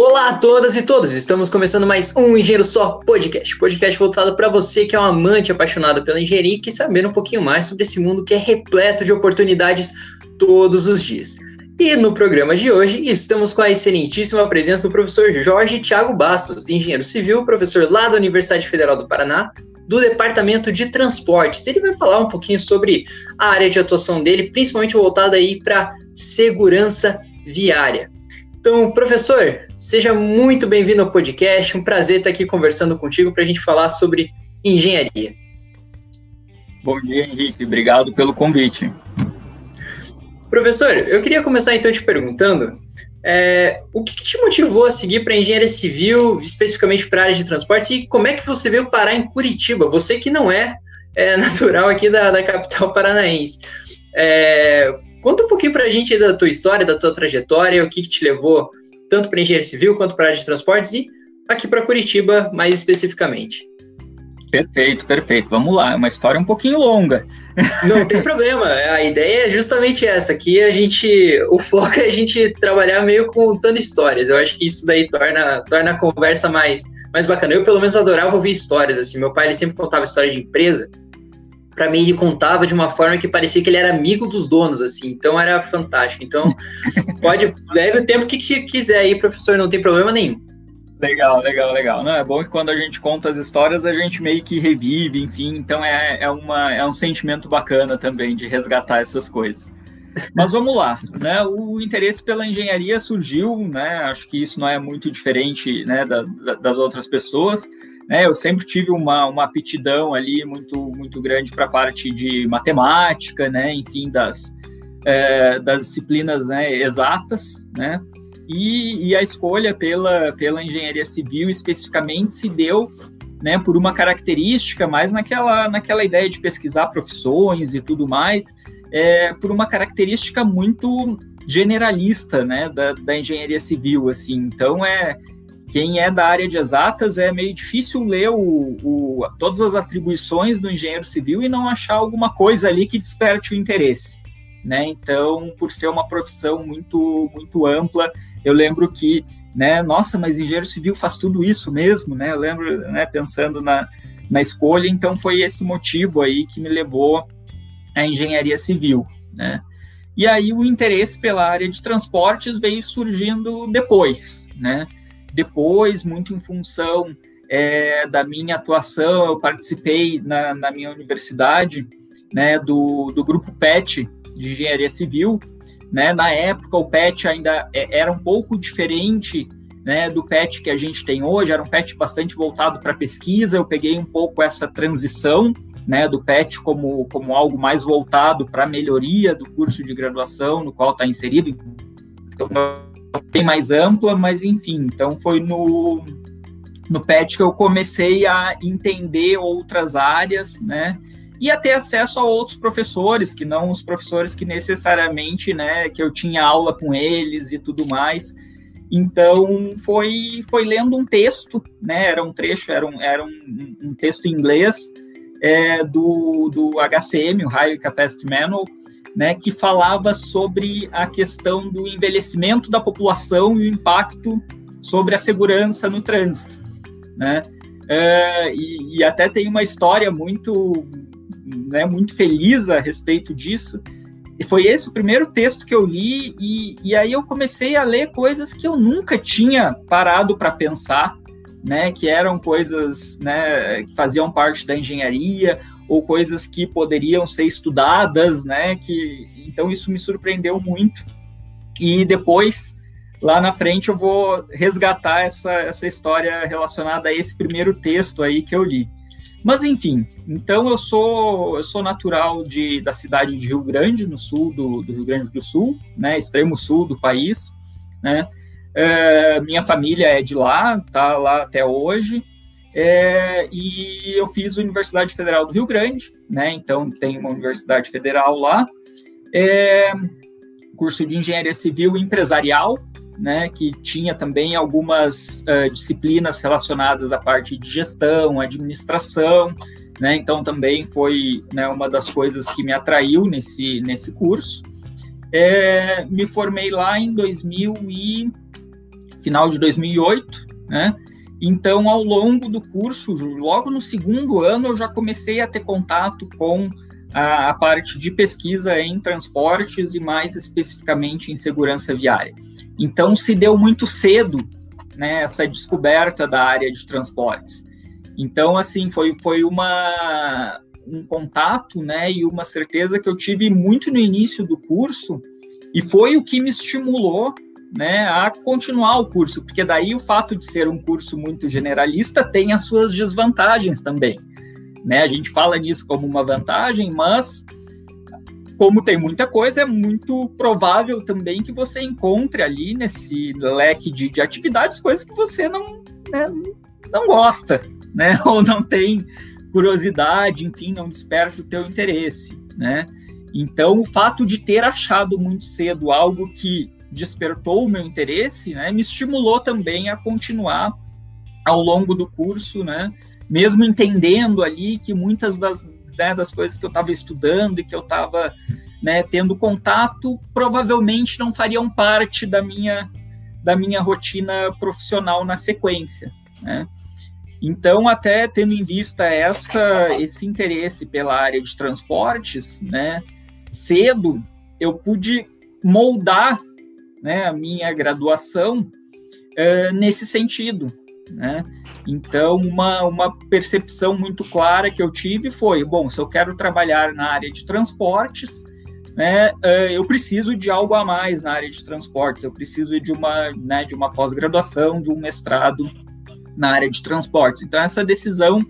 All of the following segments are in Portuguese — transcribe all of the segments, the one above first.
Olá a todas e todos! Estamos começando mais um Engenheiro Só Podcast. Podcast voltado para você que é um amante apaixonado pela engenharia e quer saber um pouquinho mais sobre esse mundo que é repleto de oportunidades todos os dias. E no programa de hoje estamos com a excelentíssima presença do professor Jorge Thiago Bastos, engenheiro civil, professor lá da Universidade Federal do Paraná, do Departamento de Transportes. Ele vai falar um pouquinho sobre a área de atuação dele, principalmente voltada aí para segurança viária. Então, professor, seja muito bem-vindo ao podcast. Um prazer estar aqui conversando contigo para a gente falar sobre engenharia. Bom dia, Henrique. Obrigado pelo convite. Professor, eu queria começar então te perguntando é, o que, que, te motivou a seguir para engenharia civil, especificamente para a área de transportes, e como é que você veio parar em Curitiba? Você que não é, é natural aqui da, da capital paranaense. É, Conta um pouquinho para a gente da tua história, da tua trajetória, o que, que te levou tanto para engenharia civil quanto para a área de transportes e aqui para Curitiba mais especificamente. Perfeito, perfeito. Vamos lá, é uma história um pouquinho longa. Não tem problema, a ideia é justamente essa. Aqui a gente, o foco é a gente trabalhar meio contando histórias. Eu acho que isso daí torna, torna a conversa mais, mais bacana. Eu, pelo menos, adorava ouvir histórias. Assim, meu pai ele sempre contava história de empresa para mim ele contava de uma forma que parecia que ele era amigo dos donos, assim, então era fantástico. Então, pode, leve o tempo que, que quiser aí, professor, não tem problema nenhum. Legal, legal, legal. Não, é bom que quando a gente conta as histórias, a gente meio que revive, enfim, então é, é, uma, é um sentimento bacana também de resgatar essas coisas. Mas vamos lá, né? O interesse pela engenharia surgiu, né? Acho que isso não é muito diferente, né, da, da, das outras pessoas. Né, eu sempre tive uma, uma aptidão ali muito, muito grande para a parte de matemática, né, enfim, das, é, das disciplinas né, exatas, né, e, e, a escolha pela, pela engenharia civil especificamente se deu né, por uma característica, mais naquela, naquela ideia de pesquisar profissões e tudo mais, é, por uma característica muito generalista né, da, da engenharia civil. assim Então, é, quem é da área de exatas é meio difícil ler o, o, todas as atribuições do engenheiro civil e não achar alguma coisa ali que desperte o interesse. Né? Então, por ser uma profissão muito, muito ampla, eu lembro que, né, nossa, mas engenheiro civil faz tudo isso mesmo, né? Eu lembro, né, pensando na, na escolha, então foi esse motivo aí que me levou à engenharia civil, né? E aí o interesse pela área de transportes veio surgindo depois, né? Depois, muito em função é, da minha atuação, eu participei na, na minha universidade né, do, do grupo PET de Engenharia Civil. Né? Na época, o PET ainda é, era um pouco diferente né, do PET que a gente tem hoje, era um PET bastante voltado para pesquisa. Eu peguei um pouco essa transição né, do PET como, como algo mais voltado para a melhoria do curso de graduação no qual está inserido. Então, bem mais ampla, mas enfim, então foi no, no PET que eu comecei a entender outras áreas, né? E a ter acesso a outros professores, que não os professores que necessariamente, né, que eu tinha aula com eles e tudo mais. Então, foi, foi lendo um texto, né, era um trecho, era um, era um, um texto em inglês é, do, do HCM, o High Capacity Manual, né, que falava sobre a questão do envelhecimento da população e o impacto sobre a segurança no trânsito, né? É, e, e, até tem uma história muito, né, muito feliz a respeito disso. E foi esse o primeiro texto que eu li e, e aí eu comecei a ler coisas que eu nunca tinha parado para pensar, né? Que eram coisas, né, que faziam parte da engenharia ou coisas que poderiam ser estudadas, né? Que então isso me surpreendeu muito. E depois lá na frente eu vou resgatar essa, essa história relacionada a esse primeiro texto aí que eu li. Mas enfim, então eu sou eu sou natural de, da cidade de Rio Grande, no sul do, do Rio Grande do Sul, né, extremo sul do país, né. É, minha família é de lá, tá lá até hoje. É, e eu fiz Universidade Federal do Rio Grande, né? Então tem uma universidade federal lá. É, curso de engenharia civil e empresarial, né? Que tinha também algumas uh, disciplinas relacionadas à parte de gestão, administração, né? Então também foi né, uma das coisas que me atraiu nesse nesse curso. É, me formei lá em 2000 e final de 2008, né? Então, ao longo do curso, logo no segundo ano, eu já comecei a ter contato com a, a, parte de pesquisa em transportes e mais especificamente em segurança viária. Então, se deu muito cedo né, essa descoberta da área de transportes. Então, assim, foi, foi uma, um contato né, e uma certeza que eu tive muito no início do curso, e foi o que me estimulou né, a continuar o curso, porque daí o fato de ser um curso muito generalista tem as suas desvantagens também. Né? A gente fala nisso como uma vantagem, mas como tem muita coisa, é muito provável também que você encontre ali nesse leque de, de atividades coisas que você não, né, não gosta, né? Ou não tem curiosidade, enfim, não desperta o teu interesse, né? Então, o fato de ter achado muito cedo algo que despertou o meu interesse, né, me estimulou também a continuar ao longo do curso, né, mesmo entendendo ali que muitas das, né, das coisas que eu estava estudando e que eu estava né, tendo contato provavelmente não fariam parte da minha da minha rotina profissional na sequência, né? Então, até tendo em vista essa, esse interesse pela área de transportes, né, cedo eu pude moldar né, a minha graduação uh, nesse sentido, né? Então, uma, uma percepção muito clara que eu tive foi, bom, se eu quero trabalhar na área de transportes, né, uh, eu preciso de algo a mais na área de transportes, eu preciso de uma, né, de uma pós-graduação, de um mestrado na área de transportes. Então, essa decisão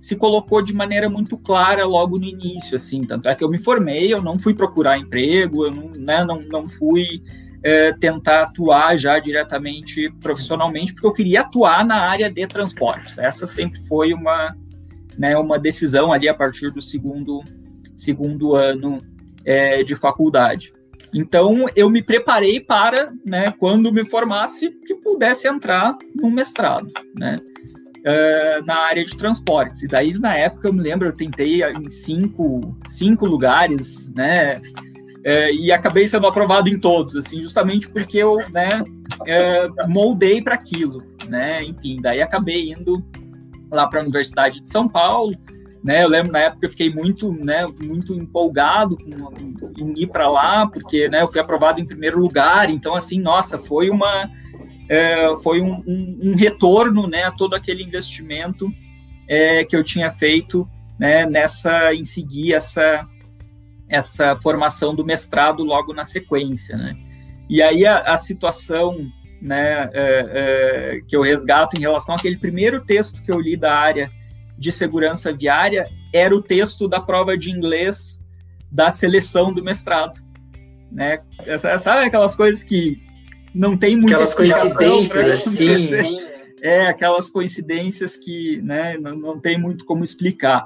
se colocou de maneira muito clara logo no início, assim, tanto é que eu me formei, eu não fui procurar emprego, eu não, né, não, não fui é, tentar atuar já diretamente profissionalmente, porque eu queria atuar na área de transportes. Essa sempre foi uma, né, uma decisão ali a partir do segundo, segundo ano é, de faculdade. Então, eu me preparei para, né, quando me formasse, que pudesse entrar no mestrado, né, uh, na área de transportes. E daí, na época, eu me lembro, eu tentei em cinco, cinco lugares, né, é, e acabei sendo aprovado em todos, assim, justamente porque eu, né, é, moldei para aquilo, né, enfim, daí acabei indo lá para a Universidade de São Paulo, né, eu lembro na época eu fiquei muito, né, muito empolgado com, em ir para lá, porque, né, eu fui aprovado em primeiro lugar, então, assim, nossa, foi uma, é, foi um, um, um, retorno, né, a todo aquele investimento é, que eu tinha feito, né, nessa, em seguir essa essa formação do mestrado logo na sequência, né? E aí a, a situação, né, é, é, que eu resgato em relação àquele primeiro texto que eu li da área de segurança viária era o texto da prova de inglês da seleção do mestrado, né? Sabe aquelas coisas que não tem muita aquelas coincidências assim, é aquelas coincidências que, né, não, não tem muito como explicar.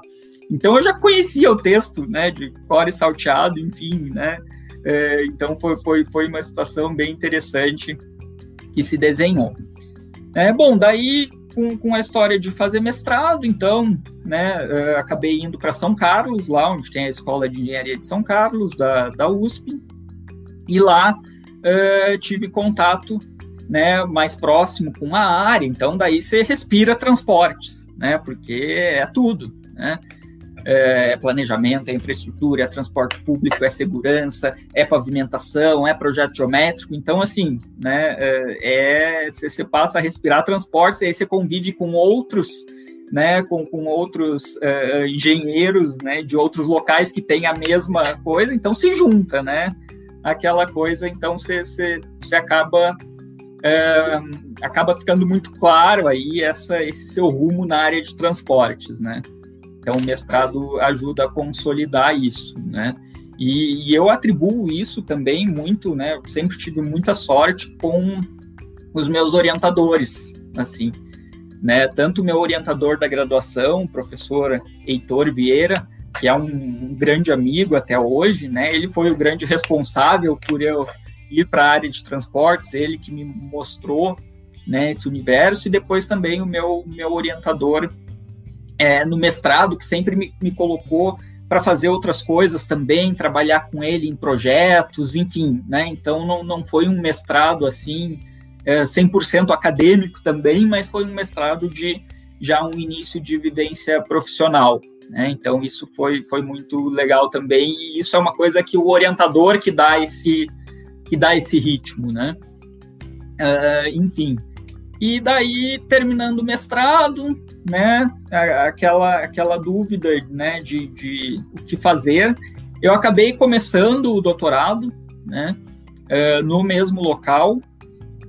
Então eu já conhecia o texto, né, de core salteado, enfim, né, é, então foi, foi, foi uma situação bem interessante que se desenhou. É, bom, daí com, com a história de fazer mestrado, então, né, é, acabei indo para São Carlos, lá onde tem a Escola de Engenharia de São Carlos, da, da USP, e lá é, tive contato né, mais próximo com a área, então daí você respira transportes, né, porque é tudo, né, é planejamento, é infraestrutura, é transporte público, é segurança, é pavimentação, é projeto geométrico. Então, assim, né, é, é você passa a respirar transportes e aí você convive com outros, né, com, com outros é, engenheiros, né, de outros locais que têm a mesma coisa, então se junta, né, aquela coisa, então você acaba é, acaba ficando muito claro aí essa, esse seu rumo na área de transportes, né? Então, o mestrado ajuda a consolidar isso, né? E, e eu atribuo isso também muito, né? Eu sempre tive muita sorte com os meus orientadores, assim, né? Tanto meu orientador da graduação, professor Heitor Vieira, que é um grande amigo até hoje, né? Ele foi o grande responsável por eu ir para a área de transportes, ele que me mostrou né, esse universo, e depois também o meu, meu orientador é, no mestrado, que sempre me, me colocou para fazer outras coisas também, trabalhar com ele em projetos, enfim, né? Então não, não foi um mestrado assim é, 100% acadêmico também, mas foi um mestrado de já um início de evidência profissional. Né? Então, isso foi, foi muito legal também, e isso é uma coisa que o orientador que dá esse, que dá esse ritmo, né? Uh, enfim. E daí, terminando o mestrado, né, aquela, aquela dúvida né, de, de o que fazer, eu acabei começando o doutorado, né, uh, no mesmo local,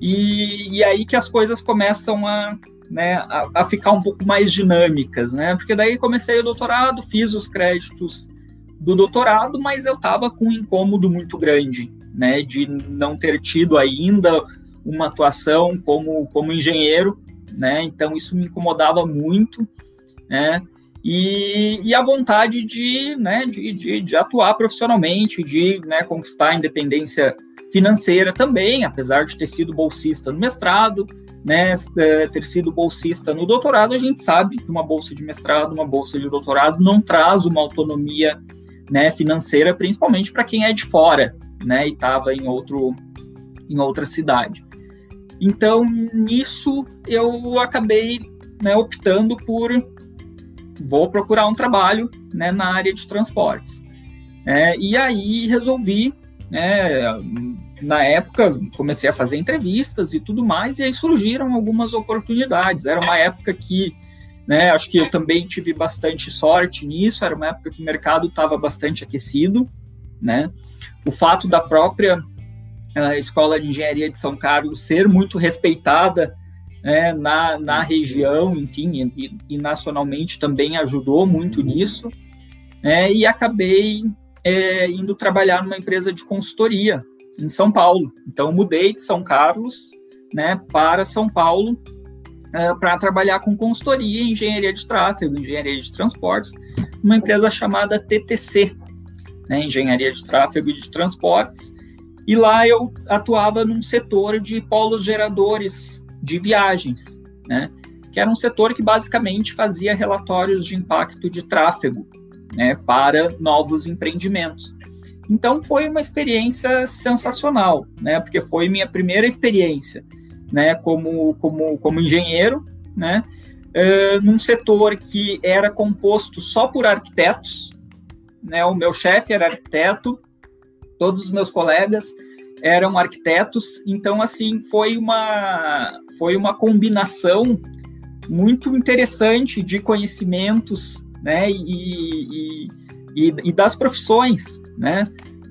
e, e aí que as coisas começam a, né, a, a, ficar um pouco mais dinâmicas, né? Porque daí comecei o doutorado, fiz os créditos do doutorado, mas eu estava com um incômodo muito grande, né, de não ter tido ainda uma atuação como, como engenheiro, né? Então isso me incomodava muito, né? E, e a vontade de, né, de, de, de atuar profissionalmente, de né, conquistar a independência financeira também, apesar de ter sido bolsista no mestrado, né, é, ter sido bolsista no doutorado, a gente sabe que uma bolsa de mestrado, uma bolsa de doutorado não traz uma autonomia né, financeira, principalmente para quem é de fora, né, e estava em outro em outra cidade. Então, nisso eu acabei né, optando por vou procurar um trabalho né, na área de transportes. É, e aí resolvi né, na época comecei a fazer entrevistas e tudo mais, e aí surgiram algumas oportunidades. Era uma época que, né, acho que eu também tive bastante sorte nisso, era uma época que o mercado estava bastante aquecido, né? O fato da própria uh, Escola de Engenharia de São Carlos ser muito respeitada né, na, na região, enfim, e, e, nacionalmente também ajudou muito nisso, né, e acabei é, indo trabalhar numa empresa de consultoria, em São Paulo. Então, mudei de São Carlos né, para São Paulo uh, para trabalhar com consultoria em engenharia de tráfego, engenharia de transportes, uma empresa chamada TTC, né, Engenharia de Tráfego e de Transportes. E lá eu atuava num setor de polos geradores de viagens, né, que era um setor que basicamente fazia relatórios de impacto de tráfego né, para novos empreendimentos. Então foi uma experiência sensacional, né? Porque foi minha primeira experiência, né? Como como como engenheiro, né? Uh, num setor que era composto só por arquitetos, né? O meu chefe era arquiteto, todos os meus colegas eram arquitetos, então assim foi uma foi uma combinação muito interessante de conhecimentos, né? E, e, e, das profissões, né?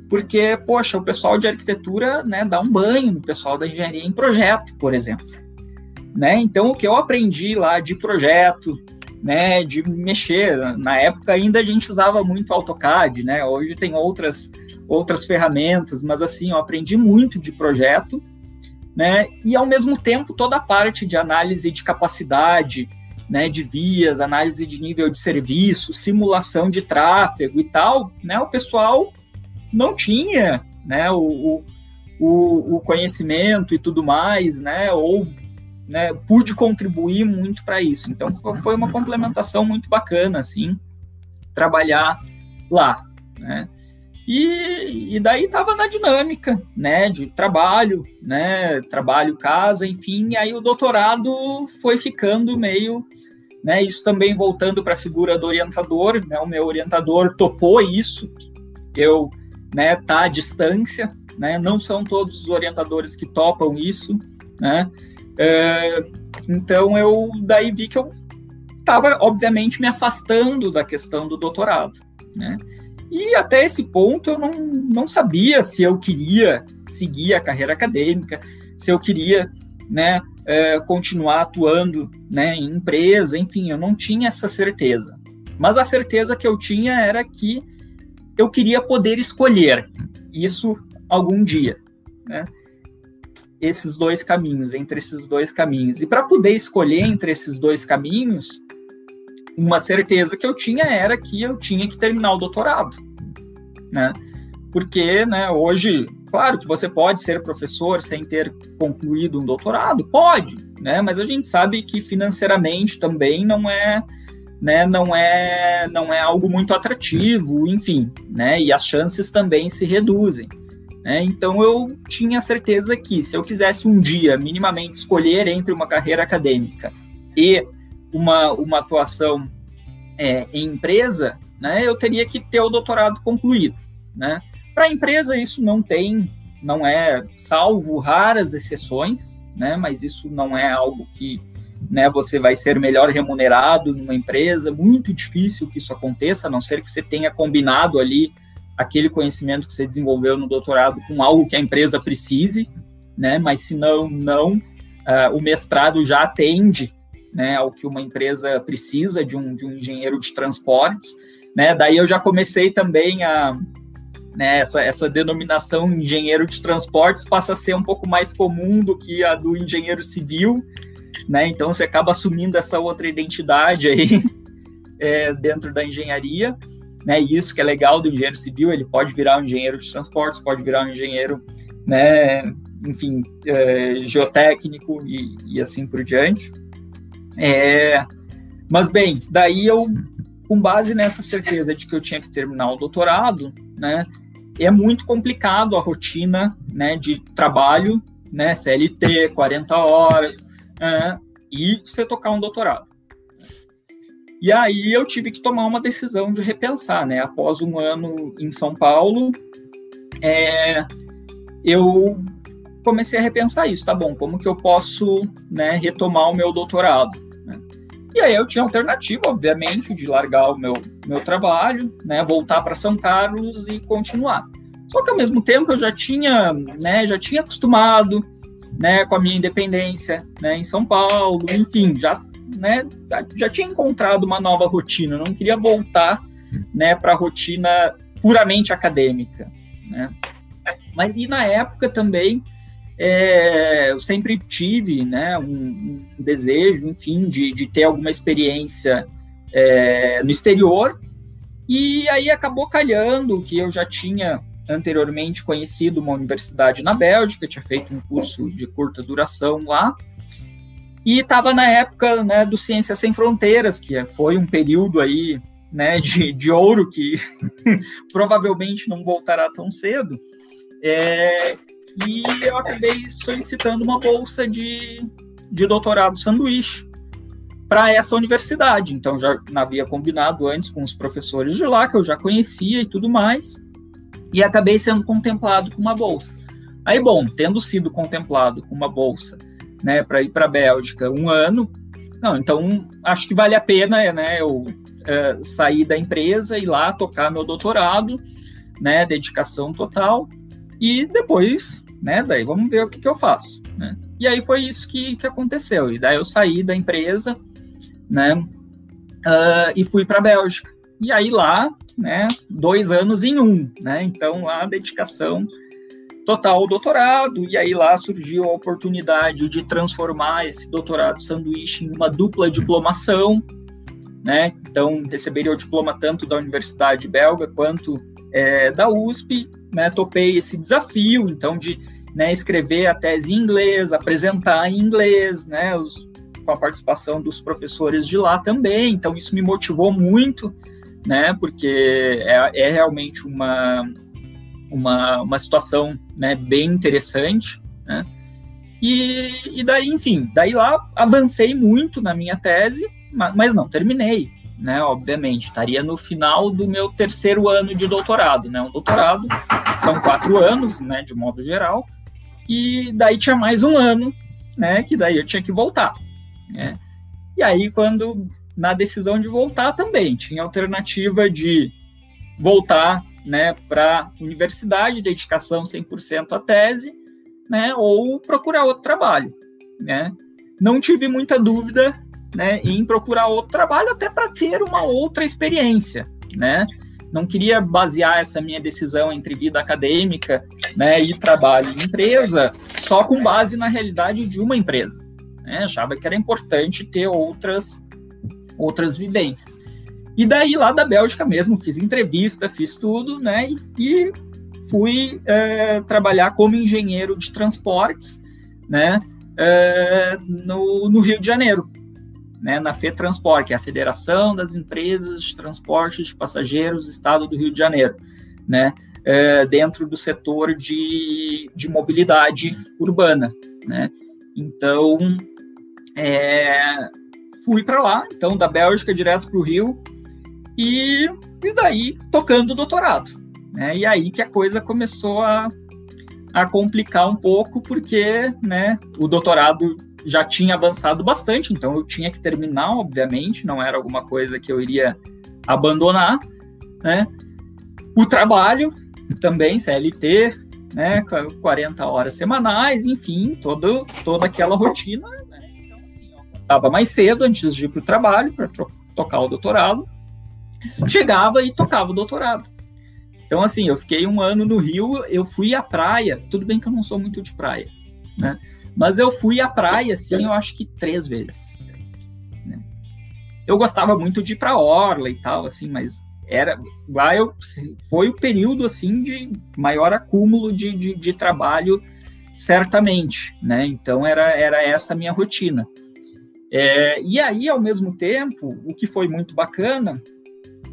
Porque, poxa, o pessoal de arquitetura né, dá um banho no pessoal da engenharia em projeto, por exemplo. Né? Então, o que eu aprendi lá de projeto, né, de mexer, na época ainda a gente usava muito AutoCAD, né? Hoje tem outras outras ferramentas, mas assim, eu aprendi muito de projeto, né? E ao mesmo tempo toda a parte de análise de capacidade, né, de vias, análise de nível de serviço, simulação de tráfego e tal, né, o pessoal não tinha né, o, o, o conhecimento e tudo mais, né, ou né, pude contribuir muito para isso. Então foi uma complementação muito bacana, assim, trabalhar lá, né? E, e daí estava na dinâmica, né, de trabalho, né, trabalho, casa, enfim, aí o doutorado foi ficando meio, né, isso também voltando para a figura do orientador, né, o meu orientador topou isso, eu, né, tá à distância, né, não são todos os orientadores que topam isso, né, é, então eu daí vi que eu estava, obviamente, me afastando da questão do doutorado, né, e até esse ponto eu não, não sabia se eu queria seguir a carreira acadêmica, se eu queria né, é, continuar atuando né, em empresa, enfim, eu não tinha essa certeza. Mas a certeza que eu tinha era que eu queria poder escolher isso algum dia. Né? Esses dois caminhos, entre esses dois caminhos. E para poder escolher entre esses dois caminhos, uma certeza que eu tinha era que eu tinha que terminar o doutorado, né? Porque, né, hoje, claro que você pode ser professor sem ter concluído um doutorado, pode, né? Mas a gente sabe que financeiramente também não é, né, não é, não é algo muito atrativo, enfim, né? E as chances também se reduzem. Né? Então eu tinha certeza que se eu quisesse um dia minimamente escolher entre uma carreira acadêmica e uma, uma atuação é, em empresa, né, eu teria que ter o doutorado concluído. Né? Para a empresa isso não tem, não é, salvo raras exceções, né, mas isso não é algo que né, você vai ser melhor remunerado numa empresa, muito difícil que isso aconteça, a não ser que você tenha combinado ali aquele conhecimento que você desenvolveu no doutorado com algo que a empresa precise, né, mas se não, não, uh, o mestrado já atende né, ao que uma empresa precisa de um, de um engenheiro de transportes, né, daí eu já comecei também a, né, essa, essa denominação engenheiro de transportes passa a ser um pouco mais comum do que a do engenheiro civil, né? Então você acaba assumindo essa outra identidade aí é, dentro da engenharia, né? E isso que é legal do engenheiro civil, ele pode virar um engenheiro de transportes, pode virar um engenheiro, né? Enfim, é, geotécnico e, e, assim por diante. É, mas bem, daí eu, com base nessa certeza de que eu tinha que terminar o doutorado, né? É muito complicado a rotina, né? De trabalho, né? CLT, 40 horas, é, e você tocar um doutorado. E aí eu tive que tomar uma decisão de repensar, né? Após um ano em São Paulo, é, eu comecei a repensar isso, tá bom? Como que eu posso né, retomar o meu doutorado? E aí eu tinha alternativa, obviamente, de largar o meu, meu trabalho, né, voltar para São Carlos e continuar. Só que ao mesmo tempo eu já tinha, né, já tinha acostumado, né, com a minha independência, né, em São Paulo, enfim, já, né, já tinha encontrado uma nova rotina, não queria voltar, né, para a rotina puramente acadêmica, né. Mas e na época também é, eu sempre tive, né, um, um desejo, enfim, de, de ter alguma experiência é, no exterior, e aí acabou calhando que eu já tinha anteriormente conhecido uma universidade na Bélgica, tinha feito um curso de curta duração lá, e estava na época né, do Ciências Sem Fronteiras, que foi um período aí né, de, de ouro que provavelmente não voltará tão cedo. É, e eu acabei solicitando uma bolsa de, de doutorado sanduíche para essa universidade. Então já havia combinado antes com os professores de lá, que eu já conhecia e tudo mais e acabei sendo contemplado com uma bolsa. Aí, bom, tendo sido contemplado com uma bolsa, né, para ir para a Bélgica um ano, não, então acho que vale a pena, né, eu é, sair da empresa e lá tocar meu doutorado, né, dedicação total, e depois, né, daí vamos ver o que, que eu faço, né. E aí foi isso que, que aconteceu, e daí eu saí da empresa, né, uh, e fui para a Bélgica. E aí lá né, dois anos em um, né? Então lá dedicação total ao doutorado e aí lá surgiu a oportunidade de transformar esse doutorado sanduíche em uma dupla diplomação, né? Então receberia o diploma tanto da Universidade Belga quanto é, da USP, né? Topei esse desafio, então de né, escrever a tese em inglês, apresentar em inglês, né? Os, com a participação dos professores de lá também. Então isso me motivou muito né? Porque é, é realmente uma, uma, uma situação né, bem interessante, né? E, e daí, enfim, daí lá avancei muito na minha tese, mas não terminei, né? Obviamente, estaria no final do meu terceiro ano de doutorado, né? Um doutorado são quatro anos, né? De modo geral, e daí tinha mais um ano, né? Que daí eu tinha que voltar, né? E aí, quando na decisão de voltar também. Tinha alternativa de voltar né, para universidade, dedicação 100% à tese, né, ou procurar outro trabalho. Né. Não tive muita dúvida né, em procurar outro trabalho, até para ter uma outra experiência. Né. Não queria basear essa minha decisão entre vida acadêmica né, e trabalho em empresa só com base na realidade de uma empresa. Né. Achava que era importante ter outras outras vivências. E daí lá da Bélgica mesmo, fiz entrevista, fiz tudo, né? E, e fui é, trabalhar como engenheiro de transportes, né? É, no, no, Rio de Janeiro, né? Na FETransport, que é a Federação das Empresas de Transporte de Passageiros do Estado do Rio de Janeiro, né? é, dentro do setor de, de mobilidade urbana, né? Então, é, fui para lá, então da Bélgica direto para o Rio e, e daí tocando o doutorado, né? E aí que a coisa começou a, a complicar um pouco porque, né? O doutorado já tinha avançado bastante, então eu tinha que terminar, obviamente, não era alguma coisa que eu iria abandonar, né? O trabalho também, CLT, né? 40 horas semanais, enfim, todo, toda aquela rotina, né? Então, assim, mais cedo antes de ir para o trabalho para tocar o doutorado, chegava e tocava o doutorado. Então, assim, eu fiquei um ano no Rio, eu fui à praia, tudo bem que eu não sou muito de praia, né? Mas eu fui à praia, assim, eu acho que três vezes. Né? Eu gostava muito de ir para orla e tal, assim, mas era lá eu foi o período assim de maior acúmulo de, de, de trabalho certamente né então era era essa a minha rotina é, e aí ao mesmo tempo o que foi muito bacana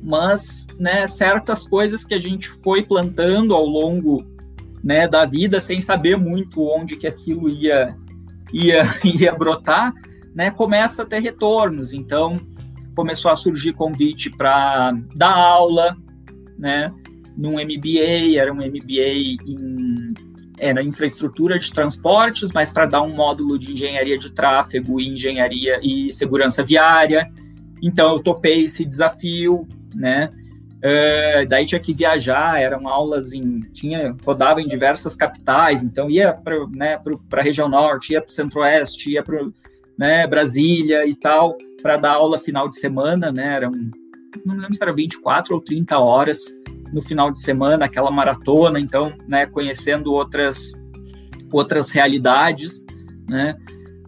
mas né certas coisas que a gente foi plantando ao longo né da vida sem saber muito onde que aquilo ia ia ia brotar né começa a ter retornos então começou a surgir convite para dar aula, né? Num MBA, era um MBA em era infraestrutura de transportes, mas para dar um módulo de engenharia de tráfego e engenharia e segurança viária. Então eu topei esse desafio, né? Uh, daí tinha que viajar, eram aulas em, tinha, rodava em diversas capitais, então ia para né, a região norte, ia para o centro-oeste, ia para né, Brasília e tal para dar aula final de semana, né? Eram, não lembro se era 24 ou 30 horas no final de semana, aquela maratona, então, né, conhecendo outras outras realidades, né?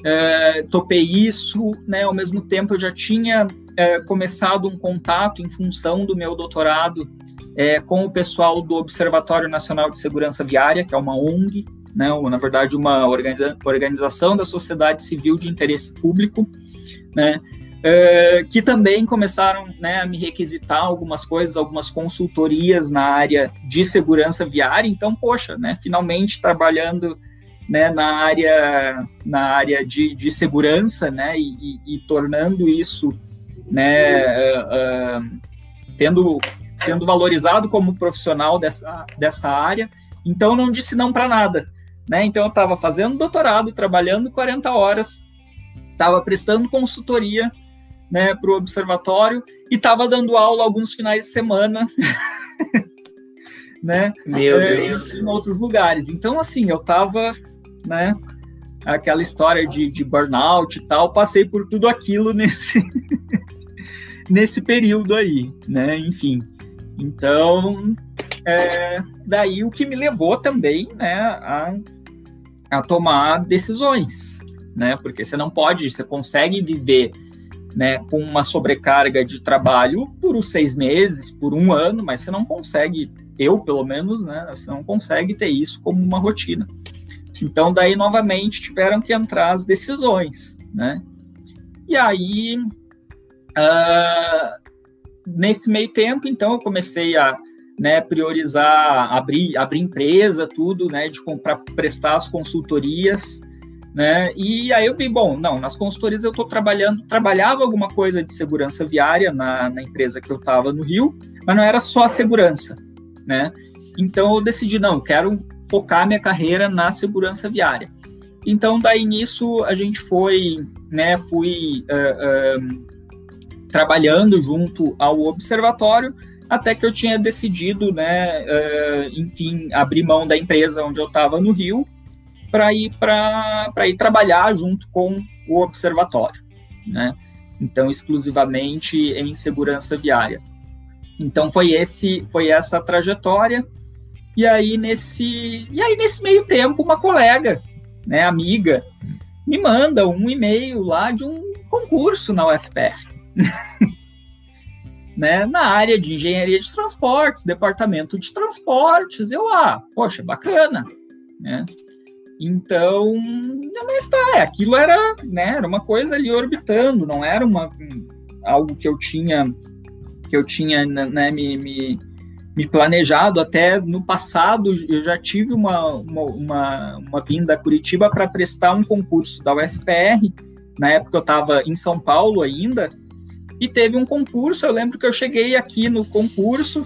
É, topei isso, né? Ao mesmo tempo, eu já tinha é, começado um contato em função do meu doutorado é, com o pessoal do Observatório Nacional de Segurança Viária, que é uma ONG, né? Na verdade, uma organiza organização da sociedade civil de interesse público, né? Uh, que também começaram né, a me requisitar algumas coisas, algumas consultorias na área de segurança viária. Então, poxa, né, finalmente trabalhando né, na área, na área de, de segurança né, e, e, e tornando isso, né, uh, tendo, sendo valorizado como profissional dessa, dessa área. Então, não disse não para nada. Né? Então, eu estava fazendo doutorado, trabalhando 40 horas, estava prestando consultoria né, para o observatório e estava dando aula alguns finais de semana, né? Meu é, Deus. Em outros lugares. Então, assim, eu estava, né? Aquela história de, de burnout e tal, passei por tudo aquilo nesse, nesse período aí, né? Enfim. Então, é, daí o que me levou também, né, a, a tomar decisões, né? Porque você não pode, você consegue viver né, com uma sobrecarga de trabalho por uns seis meses, por um ano, mas você não consegue, eu pelo menos, né, você não consegue ter isso como uma rotina. Então, daí, novamente, tiveram que entrar as decisões, né? E aí, uh, nesse meio tempo, então, eu comecei a né, priorizar, abrir, abrir empresa, tudo, né, de comprar, prestar as consultorias, né? E aí eu vi, bom, não, nas consultorias eu estou trabalhando, trabalhava alguma coisa de segurança viária na, na empresa que eu estava no Rio, mas não era só a segurança, né? Então eu decidi, não, quero focar minha carreira na segurança viária. Então daí nisso a gente foi, né, fui uh, uh, trabalhando junto ao observatório, até que eu tinha decidido, né, uh, enfim, abrir mão da empresa onde eu estava no Rio para ir para ir trabalhar junto com o observatório, né? Então exclusivamente em segurança viária. Então foi esse foi essa trajetória e aí nesse e aí nesse meio tempo uma colega, né, amiga, me manda um e-mail lá de um concurso na UFPR. né, na área de engenharia de transportes, departamento de transportes. Eu, ah, poxa, bacana, né? Então, não está. É, aquilo era, né, era uma coisa ali orbitando, não era uma, algo que eu tinha que eu tinha né, me, me, me planejado até no passado eu já tive uma, uma, uma, uma vinda a Curitiba para prestar um concurso da UFPR na época eu estava em São Paulo ainda e teve um concurso eu lembro que eu cheguei aqui no concurso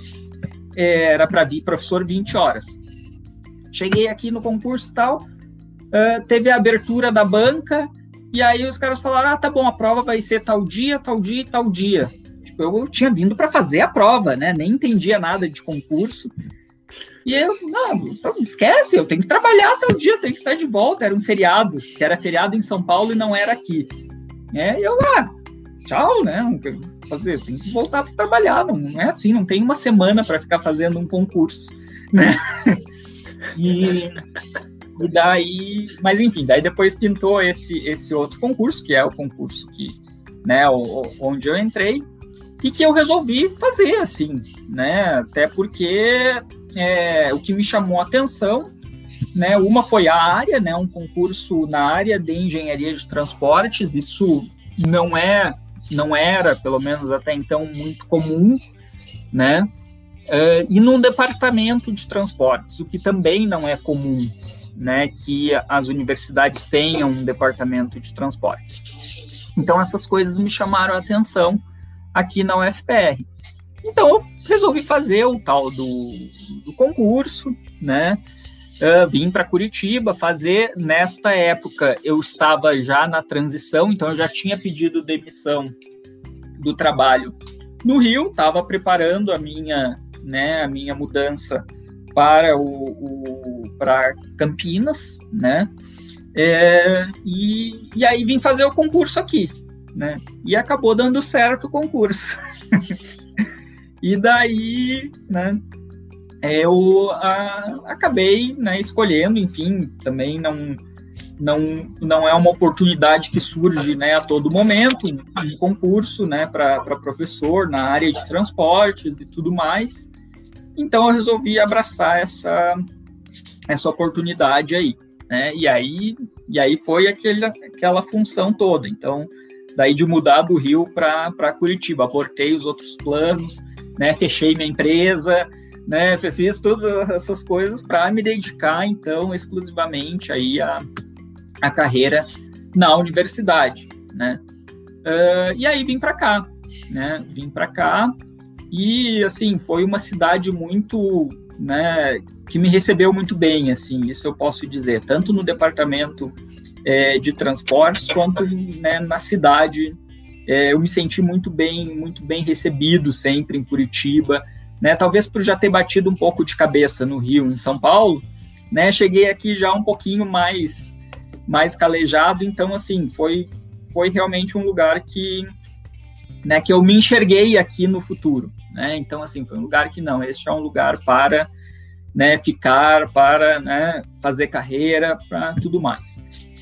é, era para vir professor 20 horas cheguei aqui no concurso tal teve a abertura da banca e aí os caras falaram ah tá bom a prova vai ser tal dia tal dia e tal dia Tipo, eu tinha vindo para fazer a prova, né? Nem entendia nada de concurso. E eu, não, então esquece, eu tenho que trabalhar tal dia, tenho que estar de volta. Era um feriado, que era feriado em São Paulo e não era aqui. É, eu, ah, tchau, né? Fazer, tem que voltar para trabalhar. Não, não, é assim, não tem uma semana para ficar fazendo um concurso, né? E, e daí, mas enfim, daí depois pintou esse, esse outro concurso, que é o concurso que, né, onde eu entrei e que eu resolvi fazer assim, né? Até porque é, o que me chamou a atenção, né? Uma foi a área, né? Um concurso na área de engenharia de transportes. Isso não é, não era, pelo menos até então, muito comum, né? Uh, e num departamento de transportes, o que também não é comum, né? Que as universidades tenham um departamento de transportes. Então essas coisas me chamaram a atenção aqui na UFPR. Então eu resolvi fazer o tal do, do concurso, né? Uh, vim para Curitiba fazer. Nesta época eu estava já na transição, então eu já tinha pedido demissão do trabalho no Rio, estava preparando a minha, né, a minha mudança para o, o para Campinas, né? É, e, e aí vim fazer o concurso aqui né? E acabou dando certo o concurso. e daí, né? Eu a, acabei né, escolhendo, enfim, também não, não, não é uma oportunidade que surge né, a todo momento, um concurso né, para professor na área de transportes e tudo mais. Então eu resolvi abraçar essa, essa oportunidade aí. Né? E aí e aí foi aquele, aquela função toda. Então, daí de mudar do Rio para Curitiba. Abortei os outros planos, né? Fechei minha empresa, né? Fiz todas essas coisas para me dedicar, então, exclusivamente aí a, a carreira na universidade, né? Uh, e aí vim para cá, né? Vim para cá e, assim, foi uma cidade muito, né? Que me recebeu muito bem, assim, isso eu posso dizer, tanto no departamento é, de transportes quanto né, na cidade. É, eu me senti muito bem, muito bem recebido sempre em Curitiba, né? Talvez por já ter batido um pouco de cabeça no Rio, em São Paulo, né? Cheguei aqui já um pouquinho mais, mais calejado, então assim foi, foi realmente um lugar que, né? Que eu me enxerguei aqui no futuro, né? Então assim foi um lugar que não, este é um lugar para né, ficar, para né, fazer carreira, para tudo mais.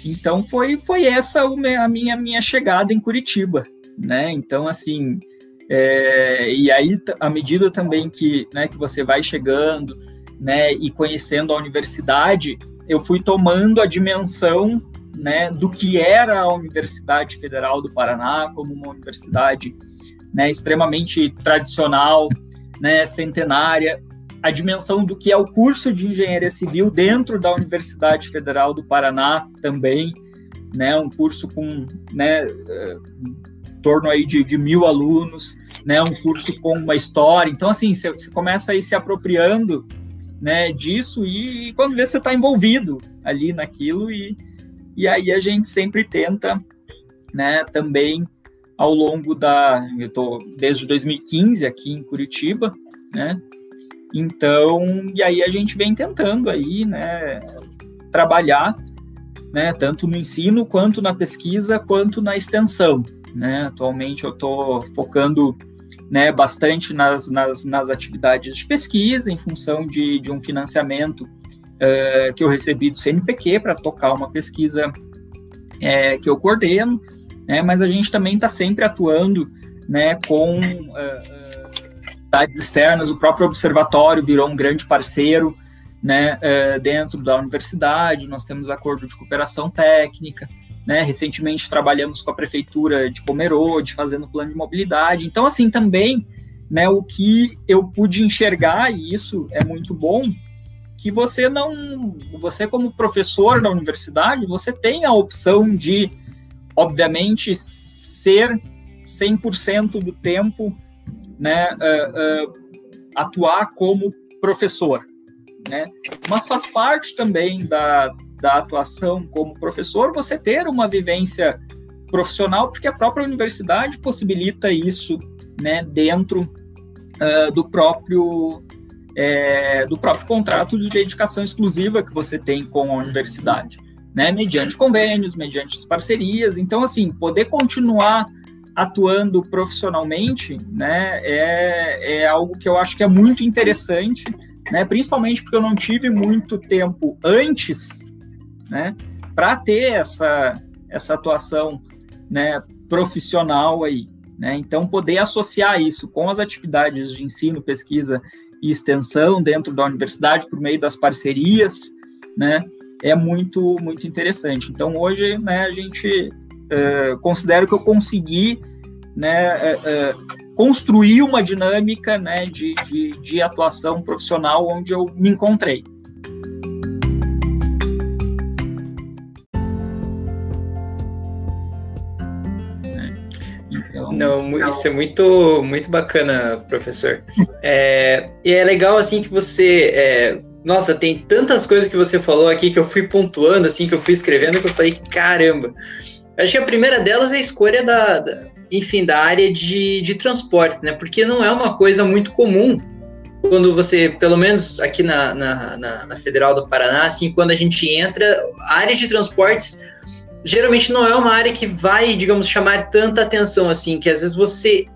Então foi, foi essa a minha, minha chegada em Curitiba, né? Então, assim, é, e aí, à medida também que, né, que você vai chegando, né, e conhecendo a universidade, eu fui tomando a dimensão, né, do que era a Universidade Federal do Paraná como uma universidade, né, extremamente tradicional, né, centenária, a dimensão do que é o curso de engenharia civil dentro da Universidade Federal do Paraná também, né, um curso com, né, em torno aí de, de mil alunos, né, um curso com uma história, então assim, você, começa a ir se apropriando, né, disso e, e quando vê você está envolvido ali naquilo e, e aí a gente sempre tenta, né, também ao longo da, eu tô desde 2015 aqui em Curitiba, né, então, e aí a gente vem tentando aí, né, trabalhar, né, tanto no ensino quanto na pesquisa, quanto na extensão, né? Atualmente eu estou focando, né, bastante nas, nas, nas, atividades de pesquisa, em função de, de um financiamento uh, que eu recebi do CNPq para tocar uma pesquisa é, que eu coordeno, né? Mas a gente também está sempre atuando, né, com uh, atividades externas, o próprio observatório virou um grande parceiro né, dentro da universidade, nós temos acordo de cooperação técnica, né, recentemente trabalhamos com a prefeitura de Pomerode, fazendo plano de mobilidade, então assim, também né, o que eu pude enxergar, e isso é muito bom, que você não, você como professor na universidade, você tem a opção de, obviamente, ser 100% do tempo, né, uh, uh, atuar como professor, né? Mas faz parte também da, da atuação como professor você ter uma vivência profissional, porque a própria universidade possibilita isso, né, dentro uh, do próprio é, do próprio contrato de dedicação exclusiva que você tem com a universidade, né, mediante convênios, mediante as parcerias. Então, assim, poder continuar atuando profissionalmente, né, é, é algo que eu acho que é muito interessante, né, principalmente porque eu não tive muito tempo antes, né, para ter essa, essa atuação, né, profissional aí, né, então poder associar isso com as atividades de ensino, pesquisa e extensão dentro da universidade por meio das parcerias, né, é muito muito interessante. Então hoje, né, a gente uh, considero que eu consegui, né, uh, uh, construir uma dinâmica, né, de, de, de atuação profissional onde eu me encontrei. Não, isso é muito, muito bacana, professor. É, e é legal, assim, que você... É, nossa, tem tantas coisas que você falou aqui que eu fui pontuando, assim, que eu fui escrevendo, que eu falei, caramba. Acho que a primeira delas é a escolha da, da enfim, da área de, de transporte, né? Porque não é uma coisa muito comum quando você, pelo menos aqui na, na, na, na Federal do Paraná, assim, quando a gente entra, a área de transportes geralmente não é uma área que vai, digamos, chamar tanta atenção assim, que às vezes você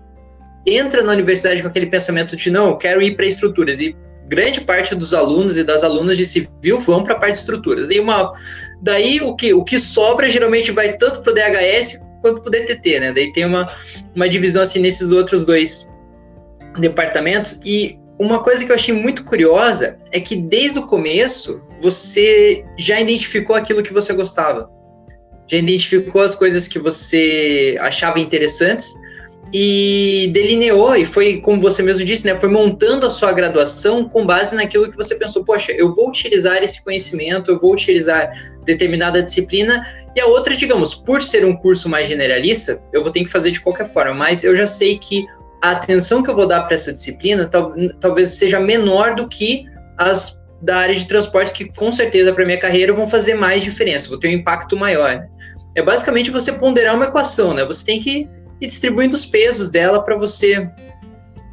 entra na universidade com aquele pensamento de não, eu quero ir para estruturas e grande parte dos alunos e das alunas de civil vão para a parte de estruturas. E uma daí o que o que sobra geralmente vai tanto para o DHS quanto para o DTT, né? Daí tem uma uma divisão assim nesses outros dois departamentos e uma coisa que eu achei muito curiosa é que desde o começo você já identificou aquilo que você gostava já identificou as coisas que você achava interessantes e delineou e foi, como você mesmo disse, né, foi montando a sua graduação com base naquilo que você pensou, poxa, eu vou utilizar esse conhecimento, eu vou utilizar determinada disciplina e a outra, digamos, por ser um curso mais generalista, eu vou ter que fazer de qualquer forma, mas eu já sei que a atenção que eu vou dar para essa disciplina tal, talvez seja menor do que as da área de transportes que com certeza para minha carreira vão fazer mais diferença, vou ter um impacto maior. Né? É basicamente você ponderar uma equação, né? Você tem que ir distribuindo os pesos dela para você,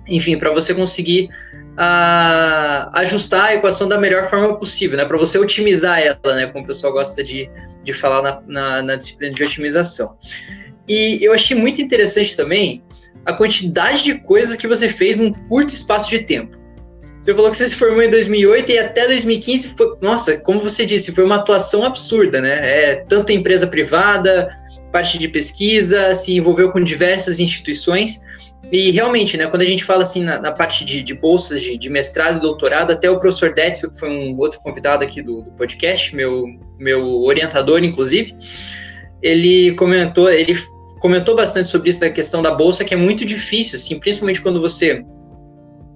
enfim, para você conseguir uh, ajustar a equação da melhor forma possível, né? Para você otimizar ela, né? Como o pessoal gosta de, de falar na, na, na disciplina de otimização. E eu achei muito interessante também a quantidade de coisas que você fez num curto espaço de tempo. Você falou que você se formou em 2008 e até 2015 foi, nossa, como você disse, foi uma atuação absurda, né? É, tanto empresa privada, parte de pesquisa, se envolveu com diversas instituições. E realmente, né, quando a gente fala assim na, na parte de, de bolsas de, de, mestrado e doutorado, até o professor Décio, que foi um outro convidado aqui do, do podcast, meu, meu orientador, inclusive, ele comentou, ele comentou bastante sobre isso, da questão da bolsa, que é muito difícil, assim, principalmente quando você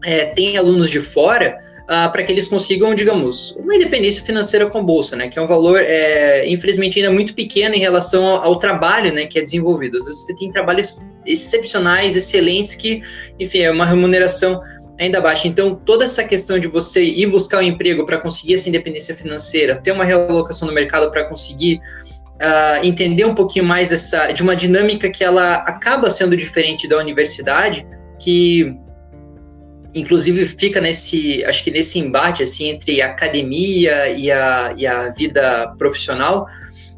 é, tem alunos de fora uh, para que eles consigam, digamos, uma independência financeira com a bolsa, né? Que é um valor, é, infelizmente, ainda muito pequeno em relação ao, ao, trabalho, né? Que é desenvolvido. Às vezes você tem trabalhos excepcionais, excelentes, que, enfim, é uma remuneração ainda baixa. Então, toda essa questão de você ir buscar um emprego para conseguir essa independência financeira, ter uma realocação no mercado para conseguir uh, entender um pouquinho mais essa, de uma dinâmica que ela acaba sendo diferente da universidade, que inclusive fica nesse, acho que nesse embate assim entre a academia e a, e a vida profissional,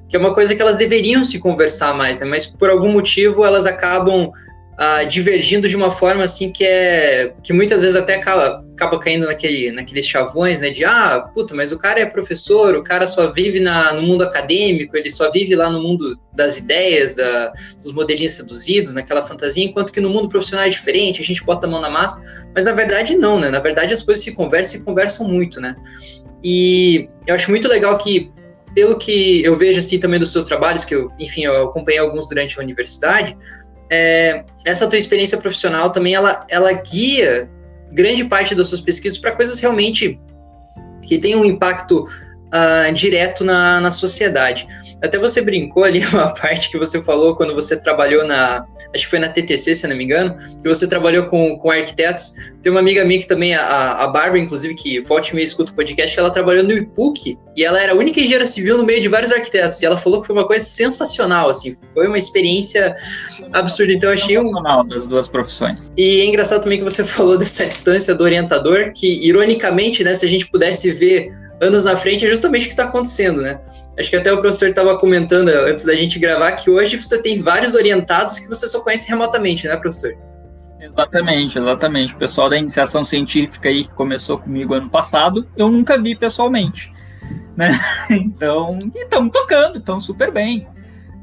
que é uma coisa que elas deveriam se conversar mais, né? Mas por algum motivo elas acabam uh, divergindo de uma forma assim que é que muitas vezes até acaba, acaba caindo naquele, naqueles chavões, né? De ah, puta, mas o cara é professor, o cara só vive na, no mundo acadêmico, ele só vive lá no mundo das ideias, da, dos modelinhos seduzidos, naquela fantasia, enquanto que no mundo profissional é diferente, a gente bota a mão na massa, mas na verdade não, né? Na verdade as coisas se conversam e conversam muito, né? E eu acho muito legal que pelo que eu vejo assim também dos seus trabalhos, que eu, enfim, eu acompanhei alguns durante a universidade, é, essa tua experiência profissional também, ela, ela guia grande parte das suas pesquisas para coisas realmente que tenham um impacto uh, direto na, na sociedade. Até você brincou ali uma parte que você falou quando você trabalhou na. Acho que foi na TTC, se não me engano, que você trabalhou com, com arquitetos. Tem uma amiga minha que também, a, a Bárbara, inclusive, que volte e meia escuta o podcast, que ela trabalhou no IPUC e ela era a única engenheira civil no meio de vários arquitetos. E ela falou que foi uma coisa sensacional, assim. Foi uma experiência absurda. Então, eu achei um. das duas profissões. E é engraçado também que você falou dessa distância do orientador, que, ironicamente, né, se a gente pudesse ver anos na frente é justamente o que está acontecendo, né? Acho que até o professor estava comentando antes da gente gravar que hoje você tem vários orientados que você só conhece remotamente, né, professor? Exatamente, exatamente. O pessoal da iniciação científica aí que começou comigo ano passado, eu nunca vi pessoalmente, né? Então, estamos tocando, estão super bem,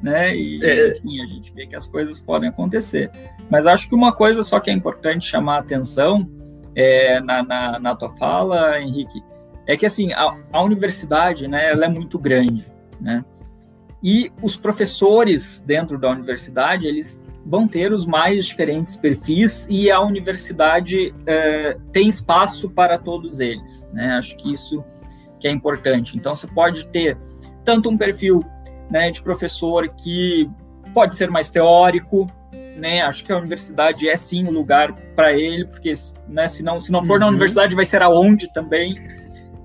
né? E é. enfim, a gente vê que as coisas podem acontecer. Mas acho que uma coisa só que é importante chamar a atenção é, na, na, na tua fala, Henrique, é que assim a, a universidade, né, ela é muito grande, né? E os professores dentro da universidade, eles vão ter os mais diferentes perfis e a universidade é, tem espaço para todos eles, né? Acho que isso que é importante. Então você pode ter tanto um perfil né, de professor que pode ser mais teórico, né? Acho que a universidade é sim o lugar para ele, porque né, se não se não for uhum. na universidade vai ser aonde também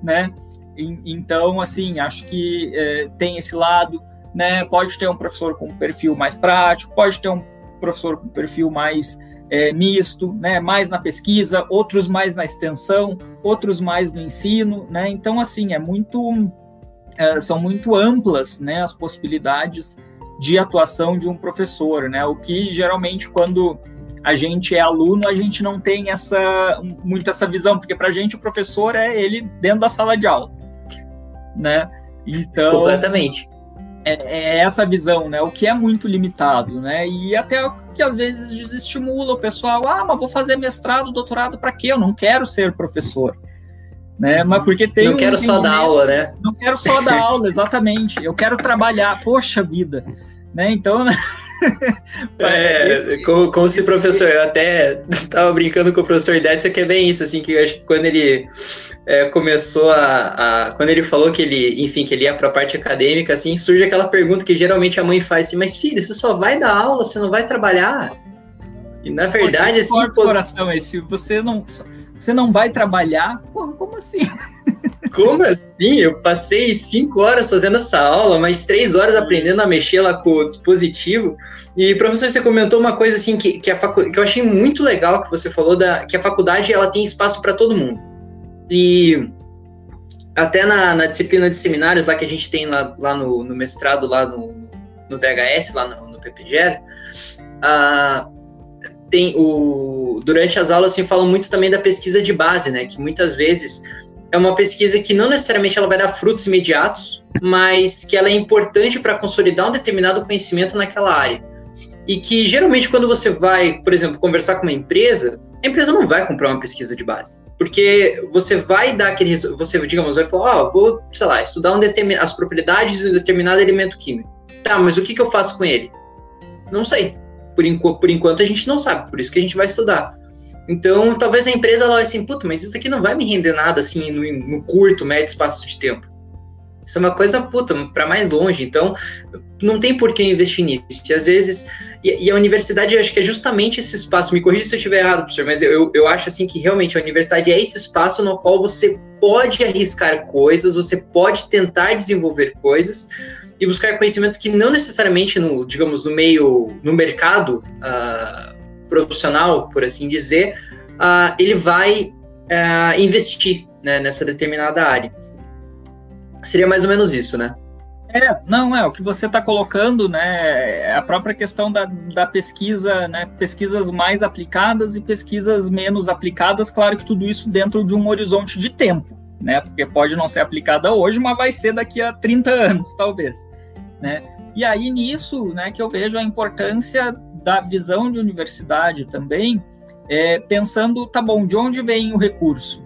né? Então, assim, acho que é, tem esse lado, né? Pode ter um professor com perfil mais prático, pode ter um professor com perfil mais é, misto, né? Mais na pesquisa, outros mais na extensão, outros mais no ensino, né? Então, assim, é muito, é, são muito amplas, né? As possibilidades de atuação de um professor, né? O que geralmente quando a gente é aluno, a gente não tem essa muito essa visão, porque para a gente o professor é ele dentro da sala de aula, né? Então completamente é, é essa visão, né? O que é muito limitado, né? E até que às vezes desestimula o pessoal, ah, mas vou fazer mestrado, doutorado para quê? Eu não quero ser professor. Né? Mas porque tem Não um quero só dar aula, né? Não quero só dar aula, exatamente. Eu quero trabalhar, poxa vida. Né? Então, é, como, como se professor, eu até estava brincando com o professor Idécia que é bem isso, assim, que eu acho que quando ele é, começou a, a, Quando ele falou que ele, enfim, que ele ia para a parte acadêmica, assim, surge aquela pergunta que geralmente a mãe faz assim, mas filho, você só vai dar aula, você não vai trabalhar? E na verdade, assim. Pos... coração esse, você não, você não vai trabalhar? Porra, como assim? Como assim? Eu passei cinco horas fazendo essa aula, mais três horas aprendendo a mexer lá com o dispositivo. E, professor, você comentou uma coisa assim que, que, a facu... que eu achei muito legal que você falou, da, que a faculdade ela tem espaço para todo mundo. E até na, na, disciplina de seminários lá que a gente tem lá, lá no, no mestrado, lá no, no DHS, lá no, no PPGR, uh, tem o, durante as aulas assim, falam muito também da pesquisa de base, né? Que muitas vezes é uma pesquisa que não necessariamente ela vai dar frutos imediatos, mas que ela é importante para consolidar um determinado conhecimento naquela área. E que geralmente quando você vai, por exemplo, conversar com uma empresa, a empresa não vai comprar uma pesquisa de base, porque você vai dar aquele, você digamos, vai falar, ah, vou, sei lá, estudar um as propriedades de um determinado elemento químico. Tá, mas o que, que eu faço com ele? Não sei. Por, por enquanto a gente não sabe, por isso que a gente vai estudar. Então, talvez a empresa olhe assim, puta, mas isso aqui não vai me render nada assim no, no curto, médio espaço de tempo. Isso é uma coisa, puta, para mais longe. Então, não tem por que investir nisso. E às vezes, e, e, a universidade, eu acho que é justamente esse espaço. Me corrija se eu estiver errado, professor, mas eu, eu acho assim que realmente a universidade é esse espaço no qual você pode arriscar coisas, você pode tentar desenvolver coisas e buscar conhecimentos que não necessariamente no, digamos, no meio, no mercado. Uh, profissional, por assim dizer, uh, ele vai uh, investir né, nessa determinada área. Seria mais ou menos isso, né? É, não, é, o que você está colocando, né, é a própria questão da, da pesquisa, né, pesquisas mais aplicadas e pesquisas menos aplicadas, claro que tudo isso dentro de um horizonte de tempo, né, porque pode não ser aplicada hoje, mas vai ser daqui a 30 anos, talvez, né, e aí nisso, né, que eu vejo a importância da visão de universidade também, é, pensando, tá bom, de onde vem o recurso?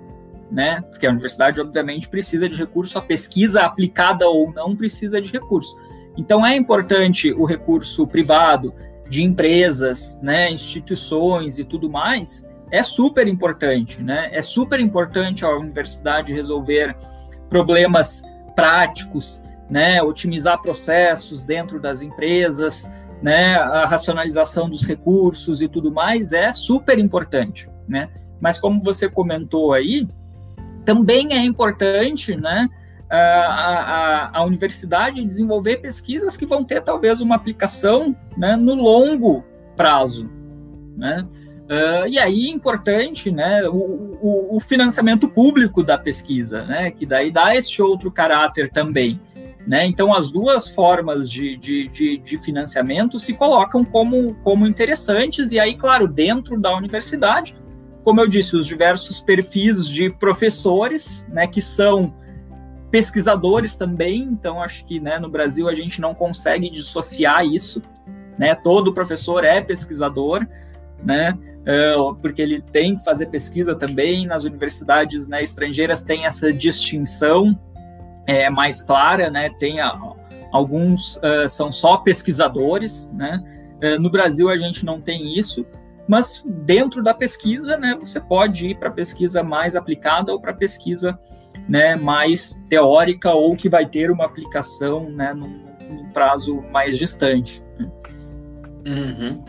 Né? Porque a universidade, obviamente, precisa de recurso, a pesquisa aplicada ou não precisa de recurso. Então, é importante o recurso privado, de empresas, né, instituições e tudo mais, é super importante, né? É super importante a universidade resolver problemas práticos, né? Otimizar processos dentro das empresas, né? A racionalização dos recursos e tudo mais é super importante, né? Mas como você comentou aí, também é importante, né? A, a, a, universidade desenvolver pesquisas que vão ter talvez uma aplicação né, no longo prazo, né? Uh, e aí importante, né, o, o, o, financiamento público da pesquisa, né, que daí dá esse outro caráter também, né. Então as duas formas de, de, de, de, financiamento se colocam como, como interessantes e aí, claro, dentro da universidade, como eu disse, os diversos perfis de professores, né, que são pesquisadores também. Então acho que, né, no Brasil a gente não consegue dissociar isso, né. Todo professor é pesquisador, né é, porque ele tem que fazer pesquisa também. Nas universidades né, estrangeiras tem essa distinção é, mais clara, né? Tem a, alguns uh, são só pesquisadores, né? Uh, no Brasil a gente não tem isso, mas dentro da pesquisa, né, você pode ir para pesquisa mais aplicada ou para pesquisa, né, mais teórica ou que vai ter uma aplicação, né, num, num prazo mais distante. Uhum.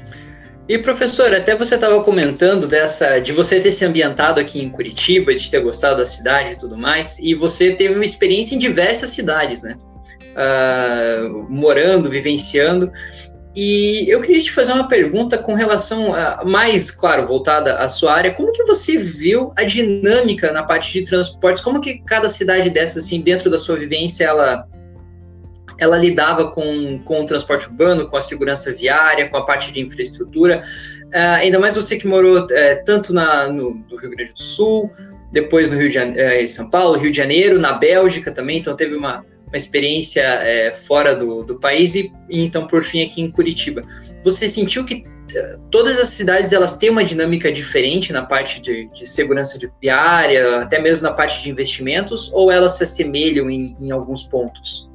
E professor, até você estava comentando dessa de você ter se ambientado aqui em Curitiba, de ter gostado da cidade e tudo mais, e você teve uma experiência em diversas cidades, né? Uh, morando, vivenciando. E eu queria te fazer uma pergunta com relação a, mais, claro, voltada à sua área. Como que você viu a dinâmica na parte de transportes? Como que cada cidade dessa, assim, dentro da sua vivência, ela ela lidava com, com o transporte urbano, com a segurança viária, com a parte de infraestrutura. Uh, ainda mais você que morou uh, tanto na, no, no, Rio Grande do Sul, depois no Rio de uh, São Paulo, Rio de Janeiro, na Bélgica também, então teve uma, uma experiência eh, fora do, do país e, e, então por fim aqui em Curitiba. Você sentiu que todas as cidades elas têm uma dinâmica diferente na parte de, de, segurança de viária, até mesmo na parte de investimentos, ou elas se assemelham em, em alguns pontos?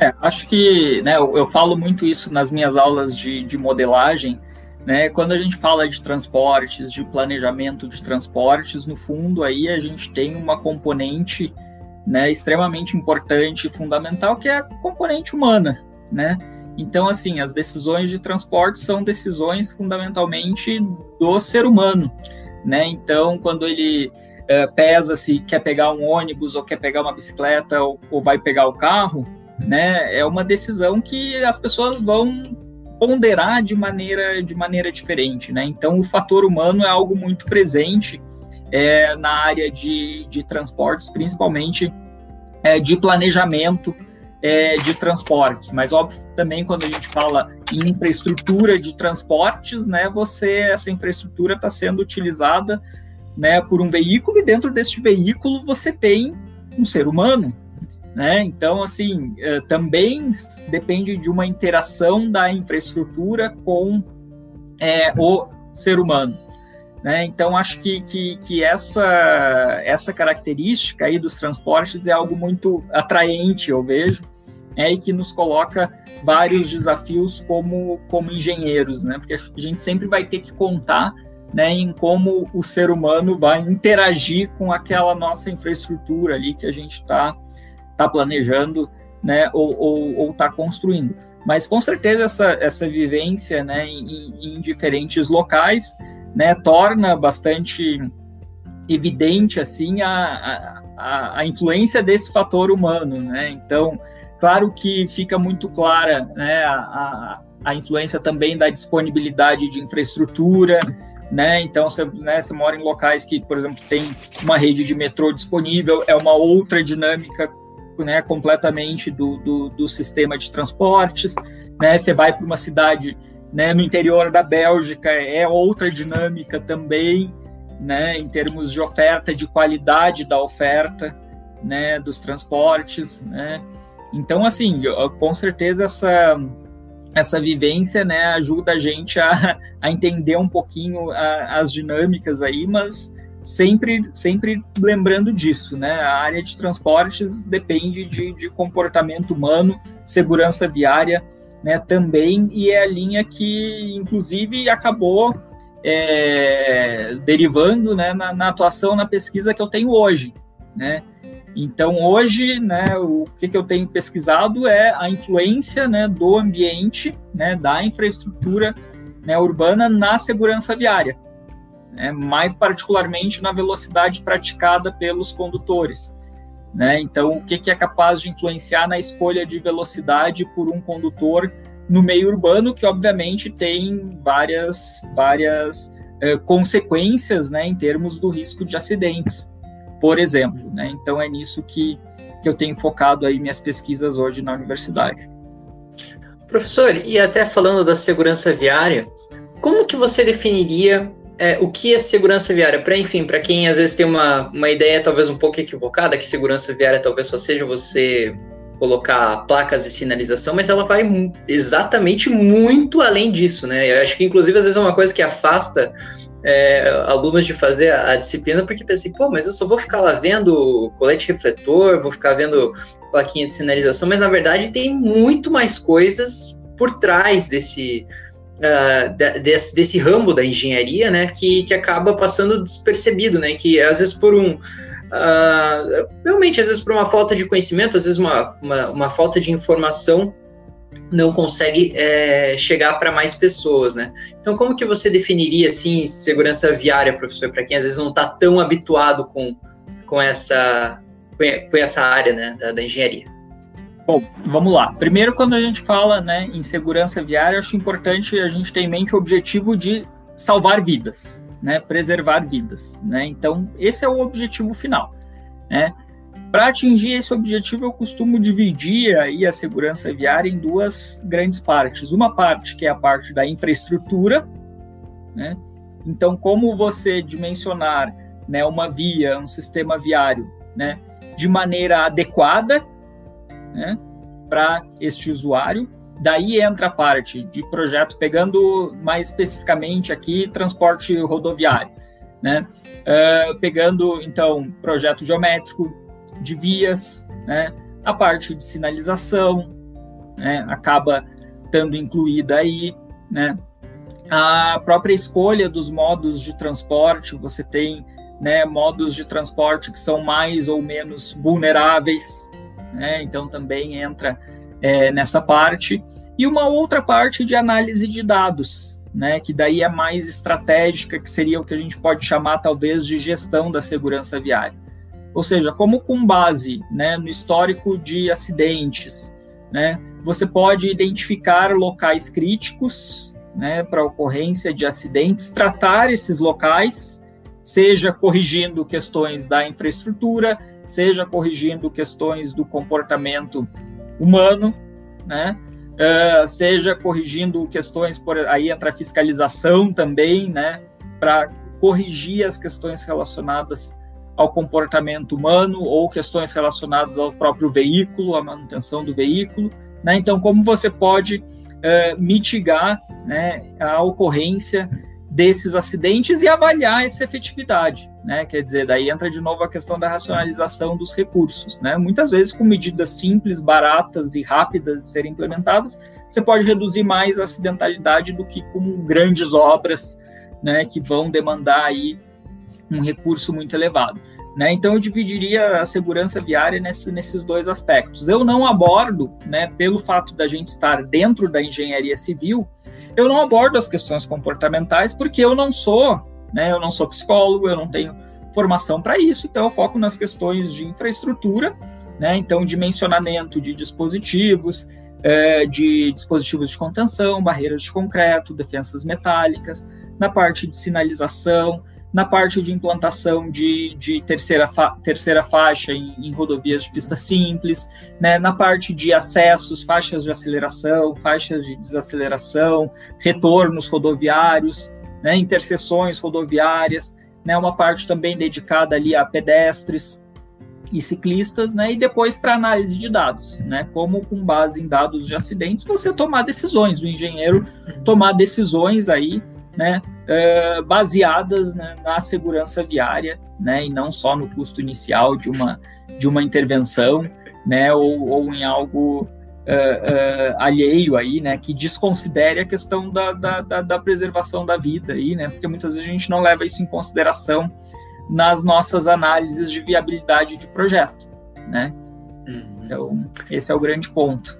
É, acho que né, eu, eu, falo muito isso nas minhas aulas de, de modelagem. Né, quando a gente fala de transportes, de planejamento de transportes, no fundo aí a gente tem uma componente né, extremamente importante e fundamental, que é a componente humana. Né? Então, assim, as decisões de transporte são decisões fundamentalmente do ser humano. Né? Então, quando ele é, pesa se quer pegar um ônibus ou quer pegar uma bicicleta ou, ou vai pegar o carro, né? É uma decisão que as pessoas vão ponderar de maneira, de maneira diferente, né? Então, o fator humano é algo muito presente é, na área de, de transportes, principalmente é, de planejamento é, de transportes. Mas, óbvio, também quando a gente fala em infraestrutura de transportes, né? Você, essa infraestrutura está sendo utilizada né, por um veículo e dentro deste veículo você tem um ser humano, né? Então, assim, eh, também depende de uma interação da infraestrutura com é, o ser humano. Né? Então, acho que, que, que, essa, essa característica aí dos transportes é algo muito atraente, eu vejo, é, e que nos coloca vários desafios como, como engenheiros, né? porque a gente sempre vai ter que contar né, em como o ser humano vai interagir com aquela nossa infraestrutura ali que a gente está está planejando, né, ou está construindo. Mas com certeza essa, essa vivência, né, em, em diferentes locais, né, torna bastante evidente assim a, a, a, influência desse fator humano, né? Então, claro que fica muito clara, né, a, a influência também da disponibilidade de infraestrutura, né? Então, você, né, você mora em locais que, por exemplo, tem uma rede de metrô disponível, é uma outra dinâmica né, completamente do, do, do sistema de transportes, né, você vai para uma cidade né, no interior da Bélgica, é outra dinâmica também, né, em termos de oferta, de qualidade da oferta, né, dos transportes, né, então, assim, com certeza essa, essa vivência, né, ajuda a gente a, a entender um pouquinho a, as dinâmicas aí, mas sempre, sempre lembrando disso, né? A área de transportes depende de, de comportamento humano, segurança viária, né, também, e é a linha que, inclusive, acabou é, derivando né, na, na, atuação, na pesquisa que eu tenho hoje. Né? Então, hoje, né, o que, que eu tenho pesquisado é a influência né, do ambiente, né, da infraestrutura né, urbana na segurança viária, né, mais particularmente na velocidade praticada pelos condutores. Né? Então, o que, que é capaz de influenciar na escolha de velocidade por um condutor no meio urbano, que obviamente tem várias, várias eh, consequências né, em termos do risco de acidentes, por exemplo. Né? Então, é nisso que, que eu tenho focado aí minhas pesquisas hoje na universidade. Professor, e até falando da segurança viária, como que você definiria é, o que é segurança viária? Para, enfim, para quem às vezes tem uma, uma ideia talvez um pouco equivocada, que segurança viária talvez só seja você colocar placas e sinalização, mas ela vai exatamente muito além disso, né? Eu acho que, inclusive, às vezes é uma coisa que afasta é, alunos de fazer a, a, disciplina, porque pensei, pô, mas eu só vou ficar lá vendo colete refletor, vou ficar vendo plaquinha de sinalização, mas na verdade tem muito mais coisas por trás desse, uh, desse, desse ramo da engenharia, né, que, que acaba passando despercebido, né, que às vezes por um uh, realmente às vezes por uma falta de conhecimento, às vezes uma, uma, uma falta de informação não consegue é, chegar para mais pessoas, né? Então, como que você definiria assim segurança viária, professor, para quem às vezes não está tão habituado com, com essa com essa área, né, da, da engenharia? Bom, vamos lá. Primeiro, quando a gente fala né, em segurança viária, acho importante a gente ter em mente o objetivo de salvar vidas, né, preservar vidas. Né? Então, esse é o objetivo final. Né? Para atingir esse objetivo, eu costumo dividir aí a segurança viária em duas grandes partes. Uma parte que é a parte da infraestrutura, né? Então, como você dimensionar né, uma via, um sistema viário, né, de maneira adequada né, para este usuário. Daí entra a parte de projeto, pegando mais especificamente aqui transporte rodoviário, né? Uh, pegando então projeto geométrico de vias, né? A parte de sinalização, né? Acaba estando incluída aí, né? A própria escolha dos modos de transporte, você tem né, modos de transporte que são mais ou menos vulneráveis, né? Então também entra é, nessa parte. E uma outra parte de análise de dados, né? Que daí é mais estratégica, que seria o que a gente pode chamar talvez de gestão da segurança viária. Ou seja, como com base né, no histórico de acidentes, né, você pode identificar locais críticos né, para ocorrência de acidentes, tratar esses locais, seja corrigindo questões da infraestrutura, seja corrigindo questões do comportamento humano, né? Uh, seja corrigindo questões por aí entra a fiscalização também, né? Para corrigir as questões relacionadas ao comportamento humano ou questões relacionadas ao próprio veículo, à manutenção do veículo, né? Então, como você pode uh, mitigar, né, a ocorrência desses acidentes e avaliar essa efetividade, né? Quer dizer, daí entra de novo a questão da racionalização dos recursos, né? Muitas vezes com medidas simples, baratas e rápidas de serem implementadas, você pode reduzir mais a acidentalidade do que com grandes obras, né, que vão demandar aí um recurso muito elevado. Né? Então eu dividiria a segurança viária nesse, nesses dois aspectos. Eu não abordo, né, pelo fato da gente estar dentro da engenharia civil, eu não abordo as questões comportamentais porque eu não sou, né, eu não sou psicólogo, eu não tenho formação para isso, então eu foco nas questões de infraestrutura, né, então dimensionamento de dispositivos, é, de dispositivos de contenção, barreiras de concreto, defensas metálicas, na parte de sinalização, na parte de implantação de, de terceira, fa terceira faixa em, em, rodovias de pista simples, né, na parte de acessos, faixas de aceleração, faixas de desaceleração, retornos rodoviários, né, interseções rodoviárias, né, uma parte também dedicada ali a pedestres e ciclistas, né, e depois para análise de dados, né, como com base em dados de acidentes você tomar decisões, o engenheiro tomar decisões aí né, uh, baseadas né, na segurança viária, né, e não só no custo inicial de uma, de uma intervenção, né, ou, ou em algo uh, alheio aí, né, que desconsidere a questão da, da, da, da, preservação da vida aí, né, porque muitas vezes a gente não leva isso em consideração nas nossas análises de viabilidade de projeto, né. Uhum. Então, esse é o grande ponto.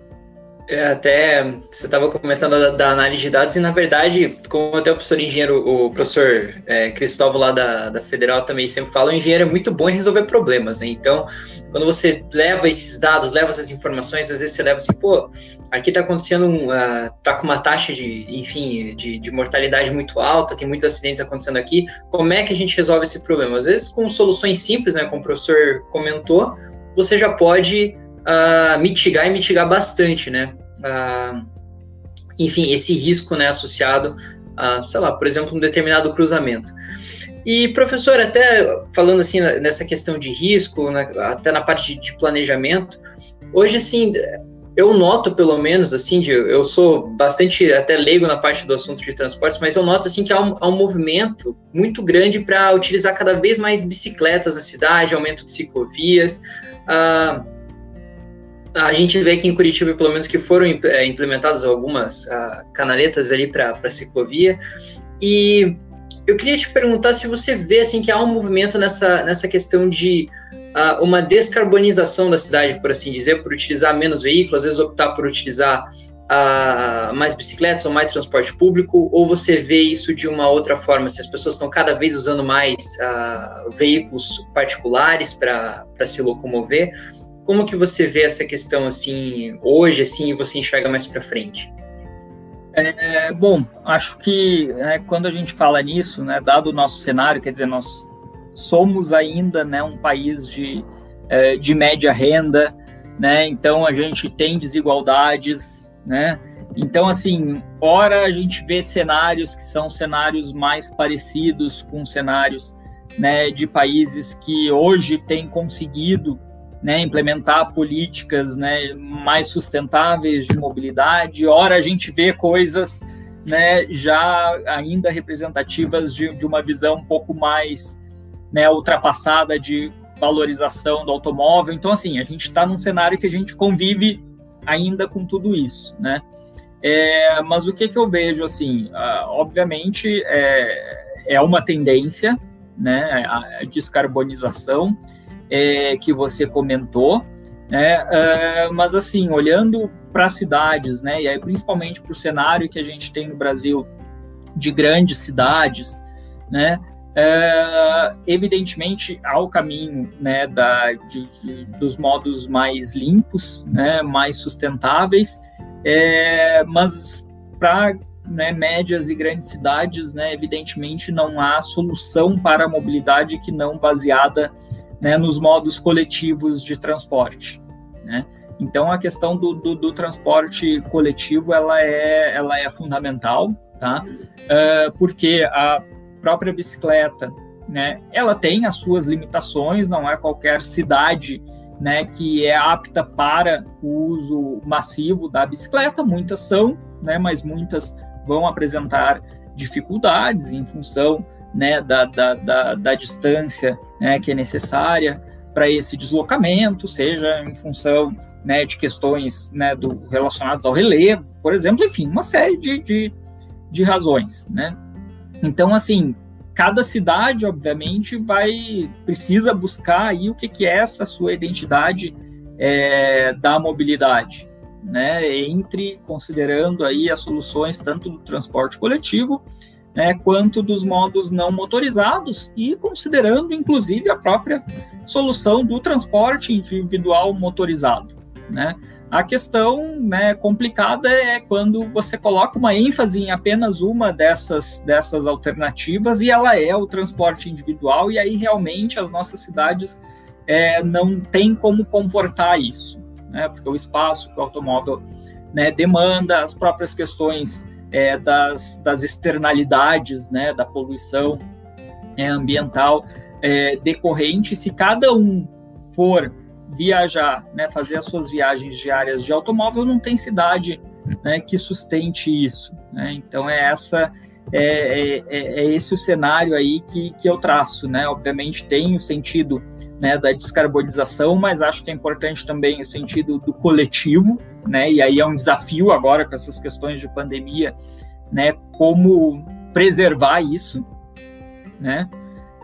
É, até você estava comentando da, da, análise de dados e na verdade, como até o professor engenheiro, o professor é, Cristóvão lá da, da Federal também sempre fala, o engenheiro é muito bom em resolver problemas, né? Então, quando você leva esses dados, leva essas informações, às vezes você leva assim, pô, aqui está acontecendo, um, uh, tá com uma taxa de, enfim, de, de mortalidade muito alta, tem muitos acidentes acontecendo aqui, como é que a gente resolve esse problema? Às vezes com soluções simples, né, como o professor comentou, você já pode uh, mitigar e mitigar bastante, né? Uh, enfim, esse risco né, associado a, sei lá, por exemplo, um determinado cruzamento. E, professor, até falando assim nessa questão de risco, até na parte de, de, planejamento, hoje, assim, eu noto, pelo menos, assim, de, eu sou bastante até leigo na parte do assunto de transportes, mas eu noto, assim, que há um, há um movimento muito grande para utilizar cada vez mais bicicletas na cidade, aumento de ciclovias, uh, a gente vê que em Curitiba, pelo menos, que foram é, implementadas algumas uh, canaletas ali para ciclovia. E eu queria te perguntar se você vê assim que há um movimento nessa, nessa questão de uh, uma descarbonização da cidade, por assim dizer, por utilizar menos veículos, às vezes optar por utilizar uh, mais bicicletas ou mais transporte público, ou você vê isso de uma outra forma, se as pessoas estão cada vez usando mais veículos particulares para se locomover, como que você vê essa questão assim hoje, assim, e você enxerga mais para frente? É, bom, acho que né, quando a gente fala nisso, né, dado o nosso cenário, quer dizer, nós somos ainda né, um país de, é, de média renda, né, então a gente tem desigualdades, né, então assim, ora a gente vê cenários que são cenários mais parecidos com cenários né, de países que hoje têm conseguido né, implementar políticas né, mais sustentáveis de mobilidade. Ora, a gente vê coisas né, já ainda representativas de, de uma visão um pouco mais né, ultrapassada de valorização do automóvel. Então, assim, a gente está num cenário que a gente convive ainda com tudo isso, né? É, mas o que, que eu vejo, assim, obviamente é, é uma tendência, né, a descarbonização, é, que você comentou, né? Uh, mas assim, olhando para cidades, né? E aí principalmente para o cenário que a gente tem no Brasil de grandes cidades, né? Uh, evidentemente ao caminho né, da, de, de, dos modos mais limpos, né, mais sustentáveis, é, mas para né, médias e grandes cidades, né, evidentemente não há solução para a mobilidade que não baseada né, nos modos coletivos de transporte. Né? Então, a questão do, do, do, transporte coletivo ela é, ela é fundamental, tá? Uh, porque a própria bicicleta, né, ela tem as suas limitações, não é qualquer cidade né, que é apta para o uso massivo da bicicleta, muitas são, né, mas muitas vão apresentar dificuldades em função né, da, da, da, da distância né, que é necessária para esse deslocamento, seja em função né, de questões né, do, relacionadas ao relevo, por exemplo, enfim, uma série de, de, de razões. Né? Então, assim, cada cidade, obviamente, vai precisa buscar aí o que, que é essa sua identidade é, da mobilidade, né? Entre considerando aí as soluções tanto do transporte coletivo né, quanto dos modos não motorizados e considerando inclusive a própria solução do transporte individual motorizado. Né? A questão né, complicada é quando você coloca uma ênfase em apenas uma dessas, dessas alternativas e ela é o transporte individual, e aí realmente as nossas cidades é, não têm como comportar isso, né, porque o espaço que o automóvel né, demanda, as próprias questões é, das, das externalidades né, da poluição é, ambiental é, decorrente, se cada um for viajar, né, fazer as suas viagens diárias de automóvel, não tem cidade né, que sustente isso. Né? Então é essa é, é, é, esse o cenário aí que, que eu traço, né? Obviamente tem o sentido né, da descarbonização, mas acho que é importante também o sentido do coletivo, né? E aí é um desafio agora com essas questões de pandemia, né? Como preservar isso, né?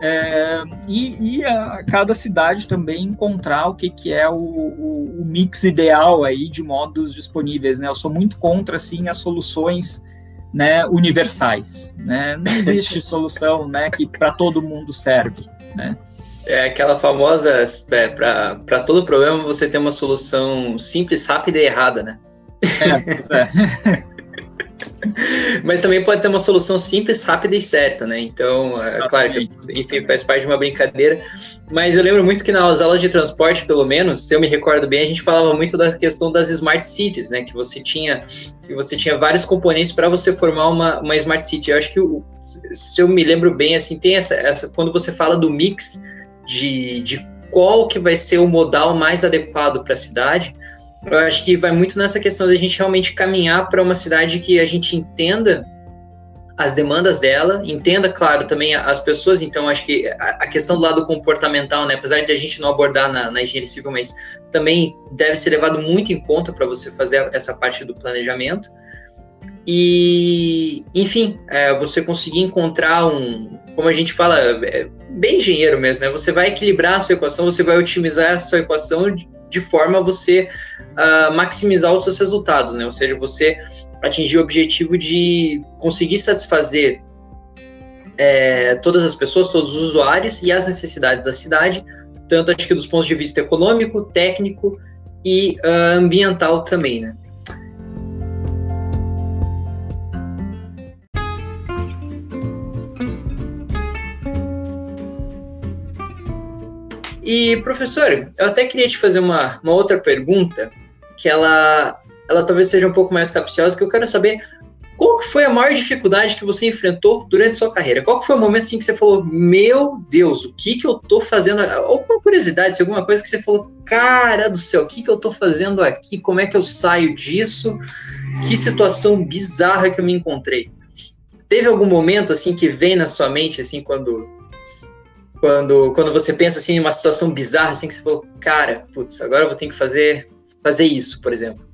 É, e, e a, cada cidade também encontrar o que, que é o, o, o, mix ideal aí de modos disponíveis, né? Eu sou muito contra, assim, as soluções né, universais, né? Não existe solução, né, que para todo mundo serve, né? É aquela famosa, é, para todo problema você tem uma solução simples, rápida e errada, né? É, é. Mas também pode ter uma solução simples, rápida e certa, né? Então, é claro que, enfim, faz parte de uma brincadeira. Mas eu lembro muito que nas aulas de transporte, pelo menos, se eu me recordo bem, a gente falava muito da questão das smart cities, né? Que você tinha, se você tinha vários componentes para você formar uma, uma smart city. Eu acho que, se eu me lembro bem, assim, tem essa, essa quando você fala do mix de, de qual que vai ser o modal mais adequado para a cidade, eu acho que vai muito nessa questão da gente realmente caminhar para uma cidade que a gente entenda as demandas dela, entenda, claro, também as pessoas, então acho que a, questão do lado comportamental, né, apesar de a gente não abordar na, na engenharia civil, mas também deve ser levado muito em conta para você fazer essa parte do planejamento. E, enfim, é, você conseguir encontrar um, como a gente fala, é, bem engenheiro mesmo, né? Você vai equilibrar a sua equação, você vai otimizar a sua equação de, de forma a você uh, maximizar os seus resultados, né? Ou seja, você atingir o objetivo de conseguir satisfazer é, todas as pessoas, todos os usuários e as necessidades da cidade, tanto acho que dos pontos de vista econômico, técnico e uh, ambiental também, né? E, professor, eu até queria te fazer uma, uma outra pergunta, que ela, ela talvez seja um pouco mais capciosa, que eu quero saber qual que foi a maior dificuldade que você enfrentou durante sua carreira? Qual que foi o momento assim que você falou, meu Deus, o que que eu tô fazendo? Alguma curiosidade, alguma coisa que você falou, cara do céu, o que que eu tô fazendo aqui? Como é que eu saio disso? Que situação bizarra que eu me encontrei. Teve algum momento assim que vem na sua mente assim quando quando, quando você pensa assim uma situação bizarra, assim, que você falou, cara, putz, agora eu vou ter que fazer, fazer isso, por exemplo?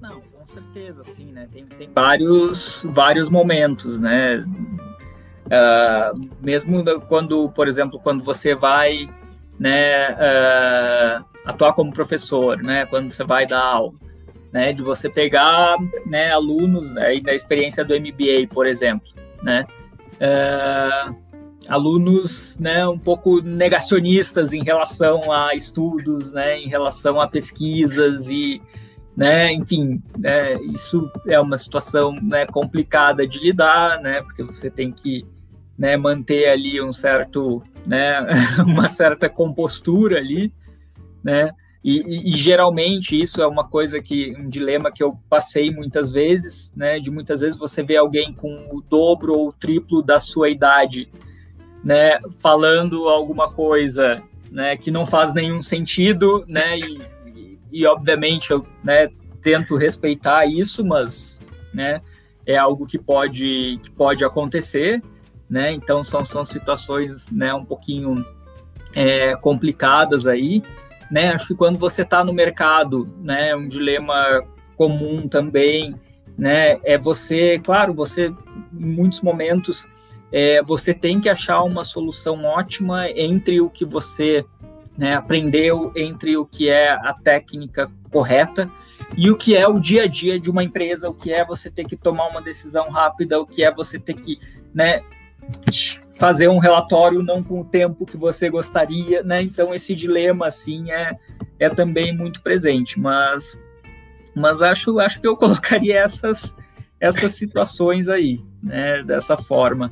Não, com certeza, assim, né? Tem, tem vários, vários momentos, né? Uh, mesmo quando, por exemplo, quando você vai né, uh, atuar como professor, né? Quando você vai dar aula, né? De você pegar né, alunos aí da experiência do MBA, por exemplo, né? Uh, alunos né, um pouco negacionistas em relação a estudos, né, em relação a pesquisas e, né, enfim, né, isso é uma situação né, complicada de lidar, né, porque você tem que né, manter ali um certo, né, uma certa compostura ali, né, e, e, e, geralmente isso é uma coisa que um dilema que eu passei muitas vezes, né? De muitas vezes você vê alguém com o dobro ou o triplo da sua idade, né, falando alguma coisa, né, que não faz nenhum sentido, né, e, e, e obviamente eu, né, tento respeitar isso, mas, né, é algo que pode, que pode acontecer, né, então são, são situações, né, um pouquinho é, complicadas aí, né, acho que quando você está no mercado, né, um dilema comum também, né, é você, claro, você em muitos momentos é, você tem que achar uma solução ótima entre o que você né, aprendeu, entre o que é a técnica correta e o que é o dia a dia de uma empresa, o que é você ter que tomar uma decisão rápida, o que é você ter que né, fazer um relatório não com o tempo que você gostaria, né? Então esse dilema assim é, é também muito presente, mas mas acho acho que eu colocaria essas essas situações aí, né, dessa forma.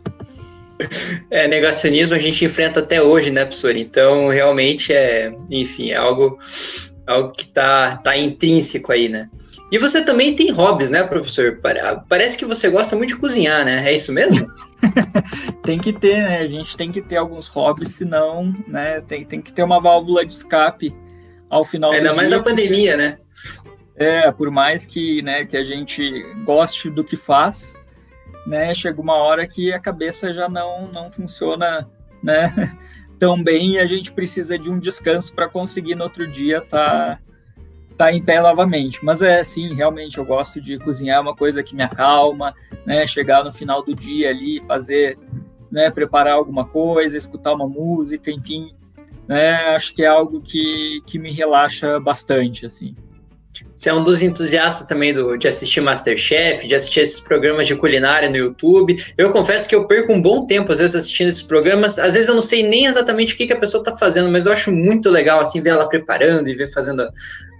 É, negacionismo a gente enfrenta até hoje, né, professor? Então, realmente é, enfim, é algo, algo que tá, tá intrínseco aí, né? E você também tem hobbies, né, professor? Parece que você gosta muito de cozinhar, né? É isso mesmo? tem que ter, né? A gente tem que ter alguns hobbies, senão, né, tem, tem que ter uma válvula de escape ao final Ainda mais dia, na pandemia, né? É, por mais que, né, que a gente goste do que faz, né, chega uma hora que a cabeça já não, não funciona, né, tão bem e a gente precisa de um descanso para conseguir no outro dia estar tá, tá em pé novamente. Mas é sim, realmente eu gosto de cozinhar, é uma coisa que me acalma, né, chegar no final do dia ali, fazer, né, preparar alguma coisa, escutar uma música, enfim, né, acho que é algo que, que me relaxa bastante, assim. Você é um dos entusiastas também do, de assistir Masterchef, de assistir esses programas de culinária no YouTube. Eu confesso que eu perco um bom tempo, às vezes, assistindo esses programas. Às vezes eu não sei nem exatamente o que, que a pessoa está fazendo, mas eu acho muito legal, assim, ver ela preparando e ver fazendo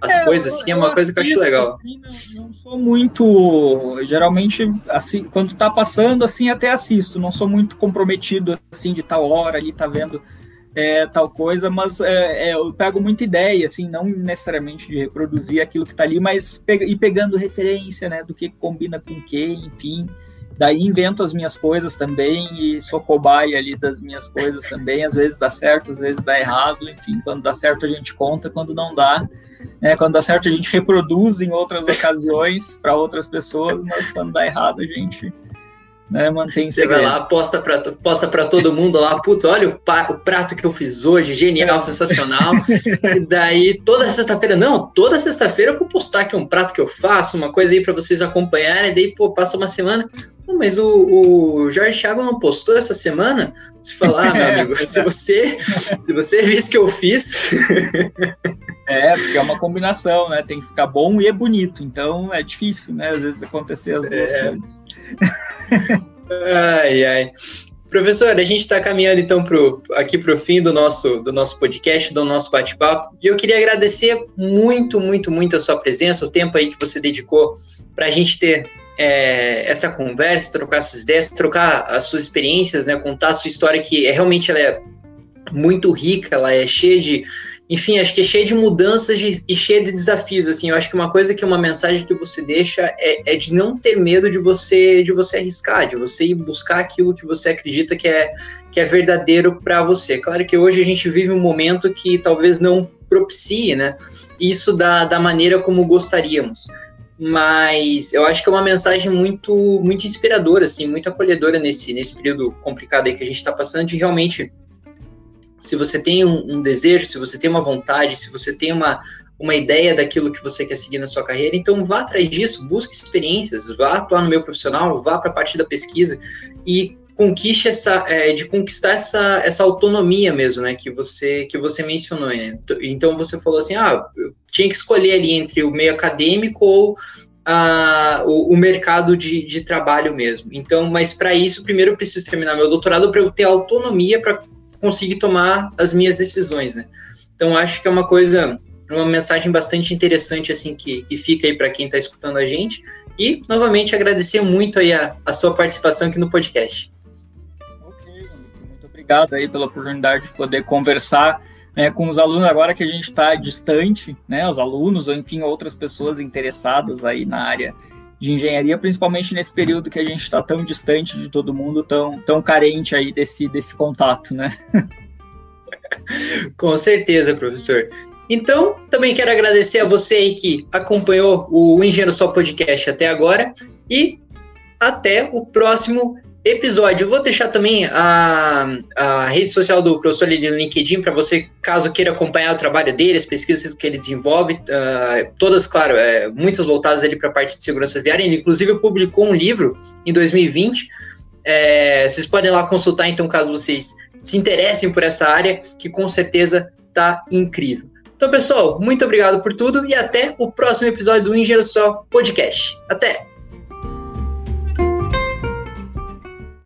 as é, coisas, assim, é uma coisa que eu acho legal. Assim, não, não, sou muito. Geralmente, assim, quando tá passando, assim, até assisto. Não sou muito comprometido, assim, de tal hora ali, tá vendo é, tal coisa, mas é, é, eu pego muita ideia, assim, não necessariamente de reproduzir aquilo que está ali, mas pe ir pegando referência, né, do que combina com o que, enfim. Daí invento as minhas coisas também e sou cobaia ali das minhas coisas também. Às vezes dá certo, às vezes dá errado. Enfim, quando dá certo a gente conta, quando não dá, né, quando dá certo a gente reproduz em outras ocasiões para outras pessoas, mas quando dá errado a gente né? Mantém Você vai lá, posta para posta pra todo mundo lá, puta, olha o, o, prato que eu fiz hoje, genial, é. sensacional. e daí, toda sexta-feira, não, toda sexta-feira eu vou postar aqui um prato que eu faço, uma coisa aí para vocês acompanharem, daí, pô, passa uma semana. mas o, o Jorge Thiago não postou essa semana? Se falar, ah, meu amigo, se você, se você visse que eu fiz. É, porque é uma combinação, né? Tem que ficar bom e é bonito. Então é difícil, né? Às vezes acontecer as duas é. coisas. Ai, ai. Professor, a gente está caminhando então pro, aqui para o fim do nosso, do nosso podcast, do nosso bate-papo. E eu queria agradecer muito, muito, muito a sua presença, o tempo aí que você dedicou para a gente ter é, essa conversa, trocar essas ideias, trocar as suas experiências, né, contar a sua história que é, realmente ela é muito rica, ela é cheia de, enfim, acho que é cheia de mudanças de, e cheia de desafios, assim, eu acho que uma coisa que uma mensagem que você deixa é, é, de não ter medo de você de você arriscar, de você ir buscar aquilo que você acredita que é, que é verdadeiro para você. Claro que hoje a gente vive um momento que talvez não propicie, né, isso da, da maneira como gostaríamos, mas eu acho que é uma mensagem muito muito inspiradora, assim, muito acolhedora nesse, nesse período complicado aí que a gente está passando, de realmente se você tem um, um, desejo, se você tem uma vontade, se você tem uma, uma ideia daquilo que você quer seguir na sua carreira, então vá atrás disso, busque experiências, vá atuar no meio profissional, vá para a parte da pesquisa e conquiste essa, é, de conquistar essa, essa autonomia mesmo, né, que você, que você mencionou, né? Então você falou assim, ah, eu tinha que escolher ali entre o meio acadêmico ou a, o, o, mercado de, de trabalho mesmo. Então, mas para isso, primeiro eu preciso terminar meu doutorado para eu ter autonomia para conseguir tomar as minhas decisões, né? Então acho que é uma coisa, uma mensagem bastante interessante assim que, que fica aí para quem está escutando a gente e novamente agradecer muito aí a, a sua participação aqui no podcast. Ok, muito obrigado aí pela oportunidade de poder conversar né, com os alunos agora que a gente está distante, né, os alunos ou enfim outras pessoas interessadas aí na área de engenharia, principalmente nesse período que a gente está tão distante de todo mundo, tão, tão carente aí desse, desse contato, né? Com certeza, professor. Então, também quero agradecer a você aí que acompanhou o Engenheiro Só Podcast até agora e até o próximo episódio. Vou deixar também a, a rede social do professor ali no LinkedIn para você, caso queira acompanhar o trabalho dele, as pesquisas que ele desenvolve, uh, todas, claro, é, muitas voltadas ali para a parte de segurança viária. Ele, inclusive, publicou um livro em 2020. É, vocês podem lá consultar, então, caso vocês se interessem por essa área, que com certeza tá incrível. Então, pessoal, muito obrigado por tudo e até o próximo episódio do Engenheiro Só Podcast. Até!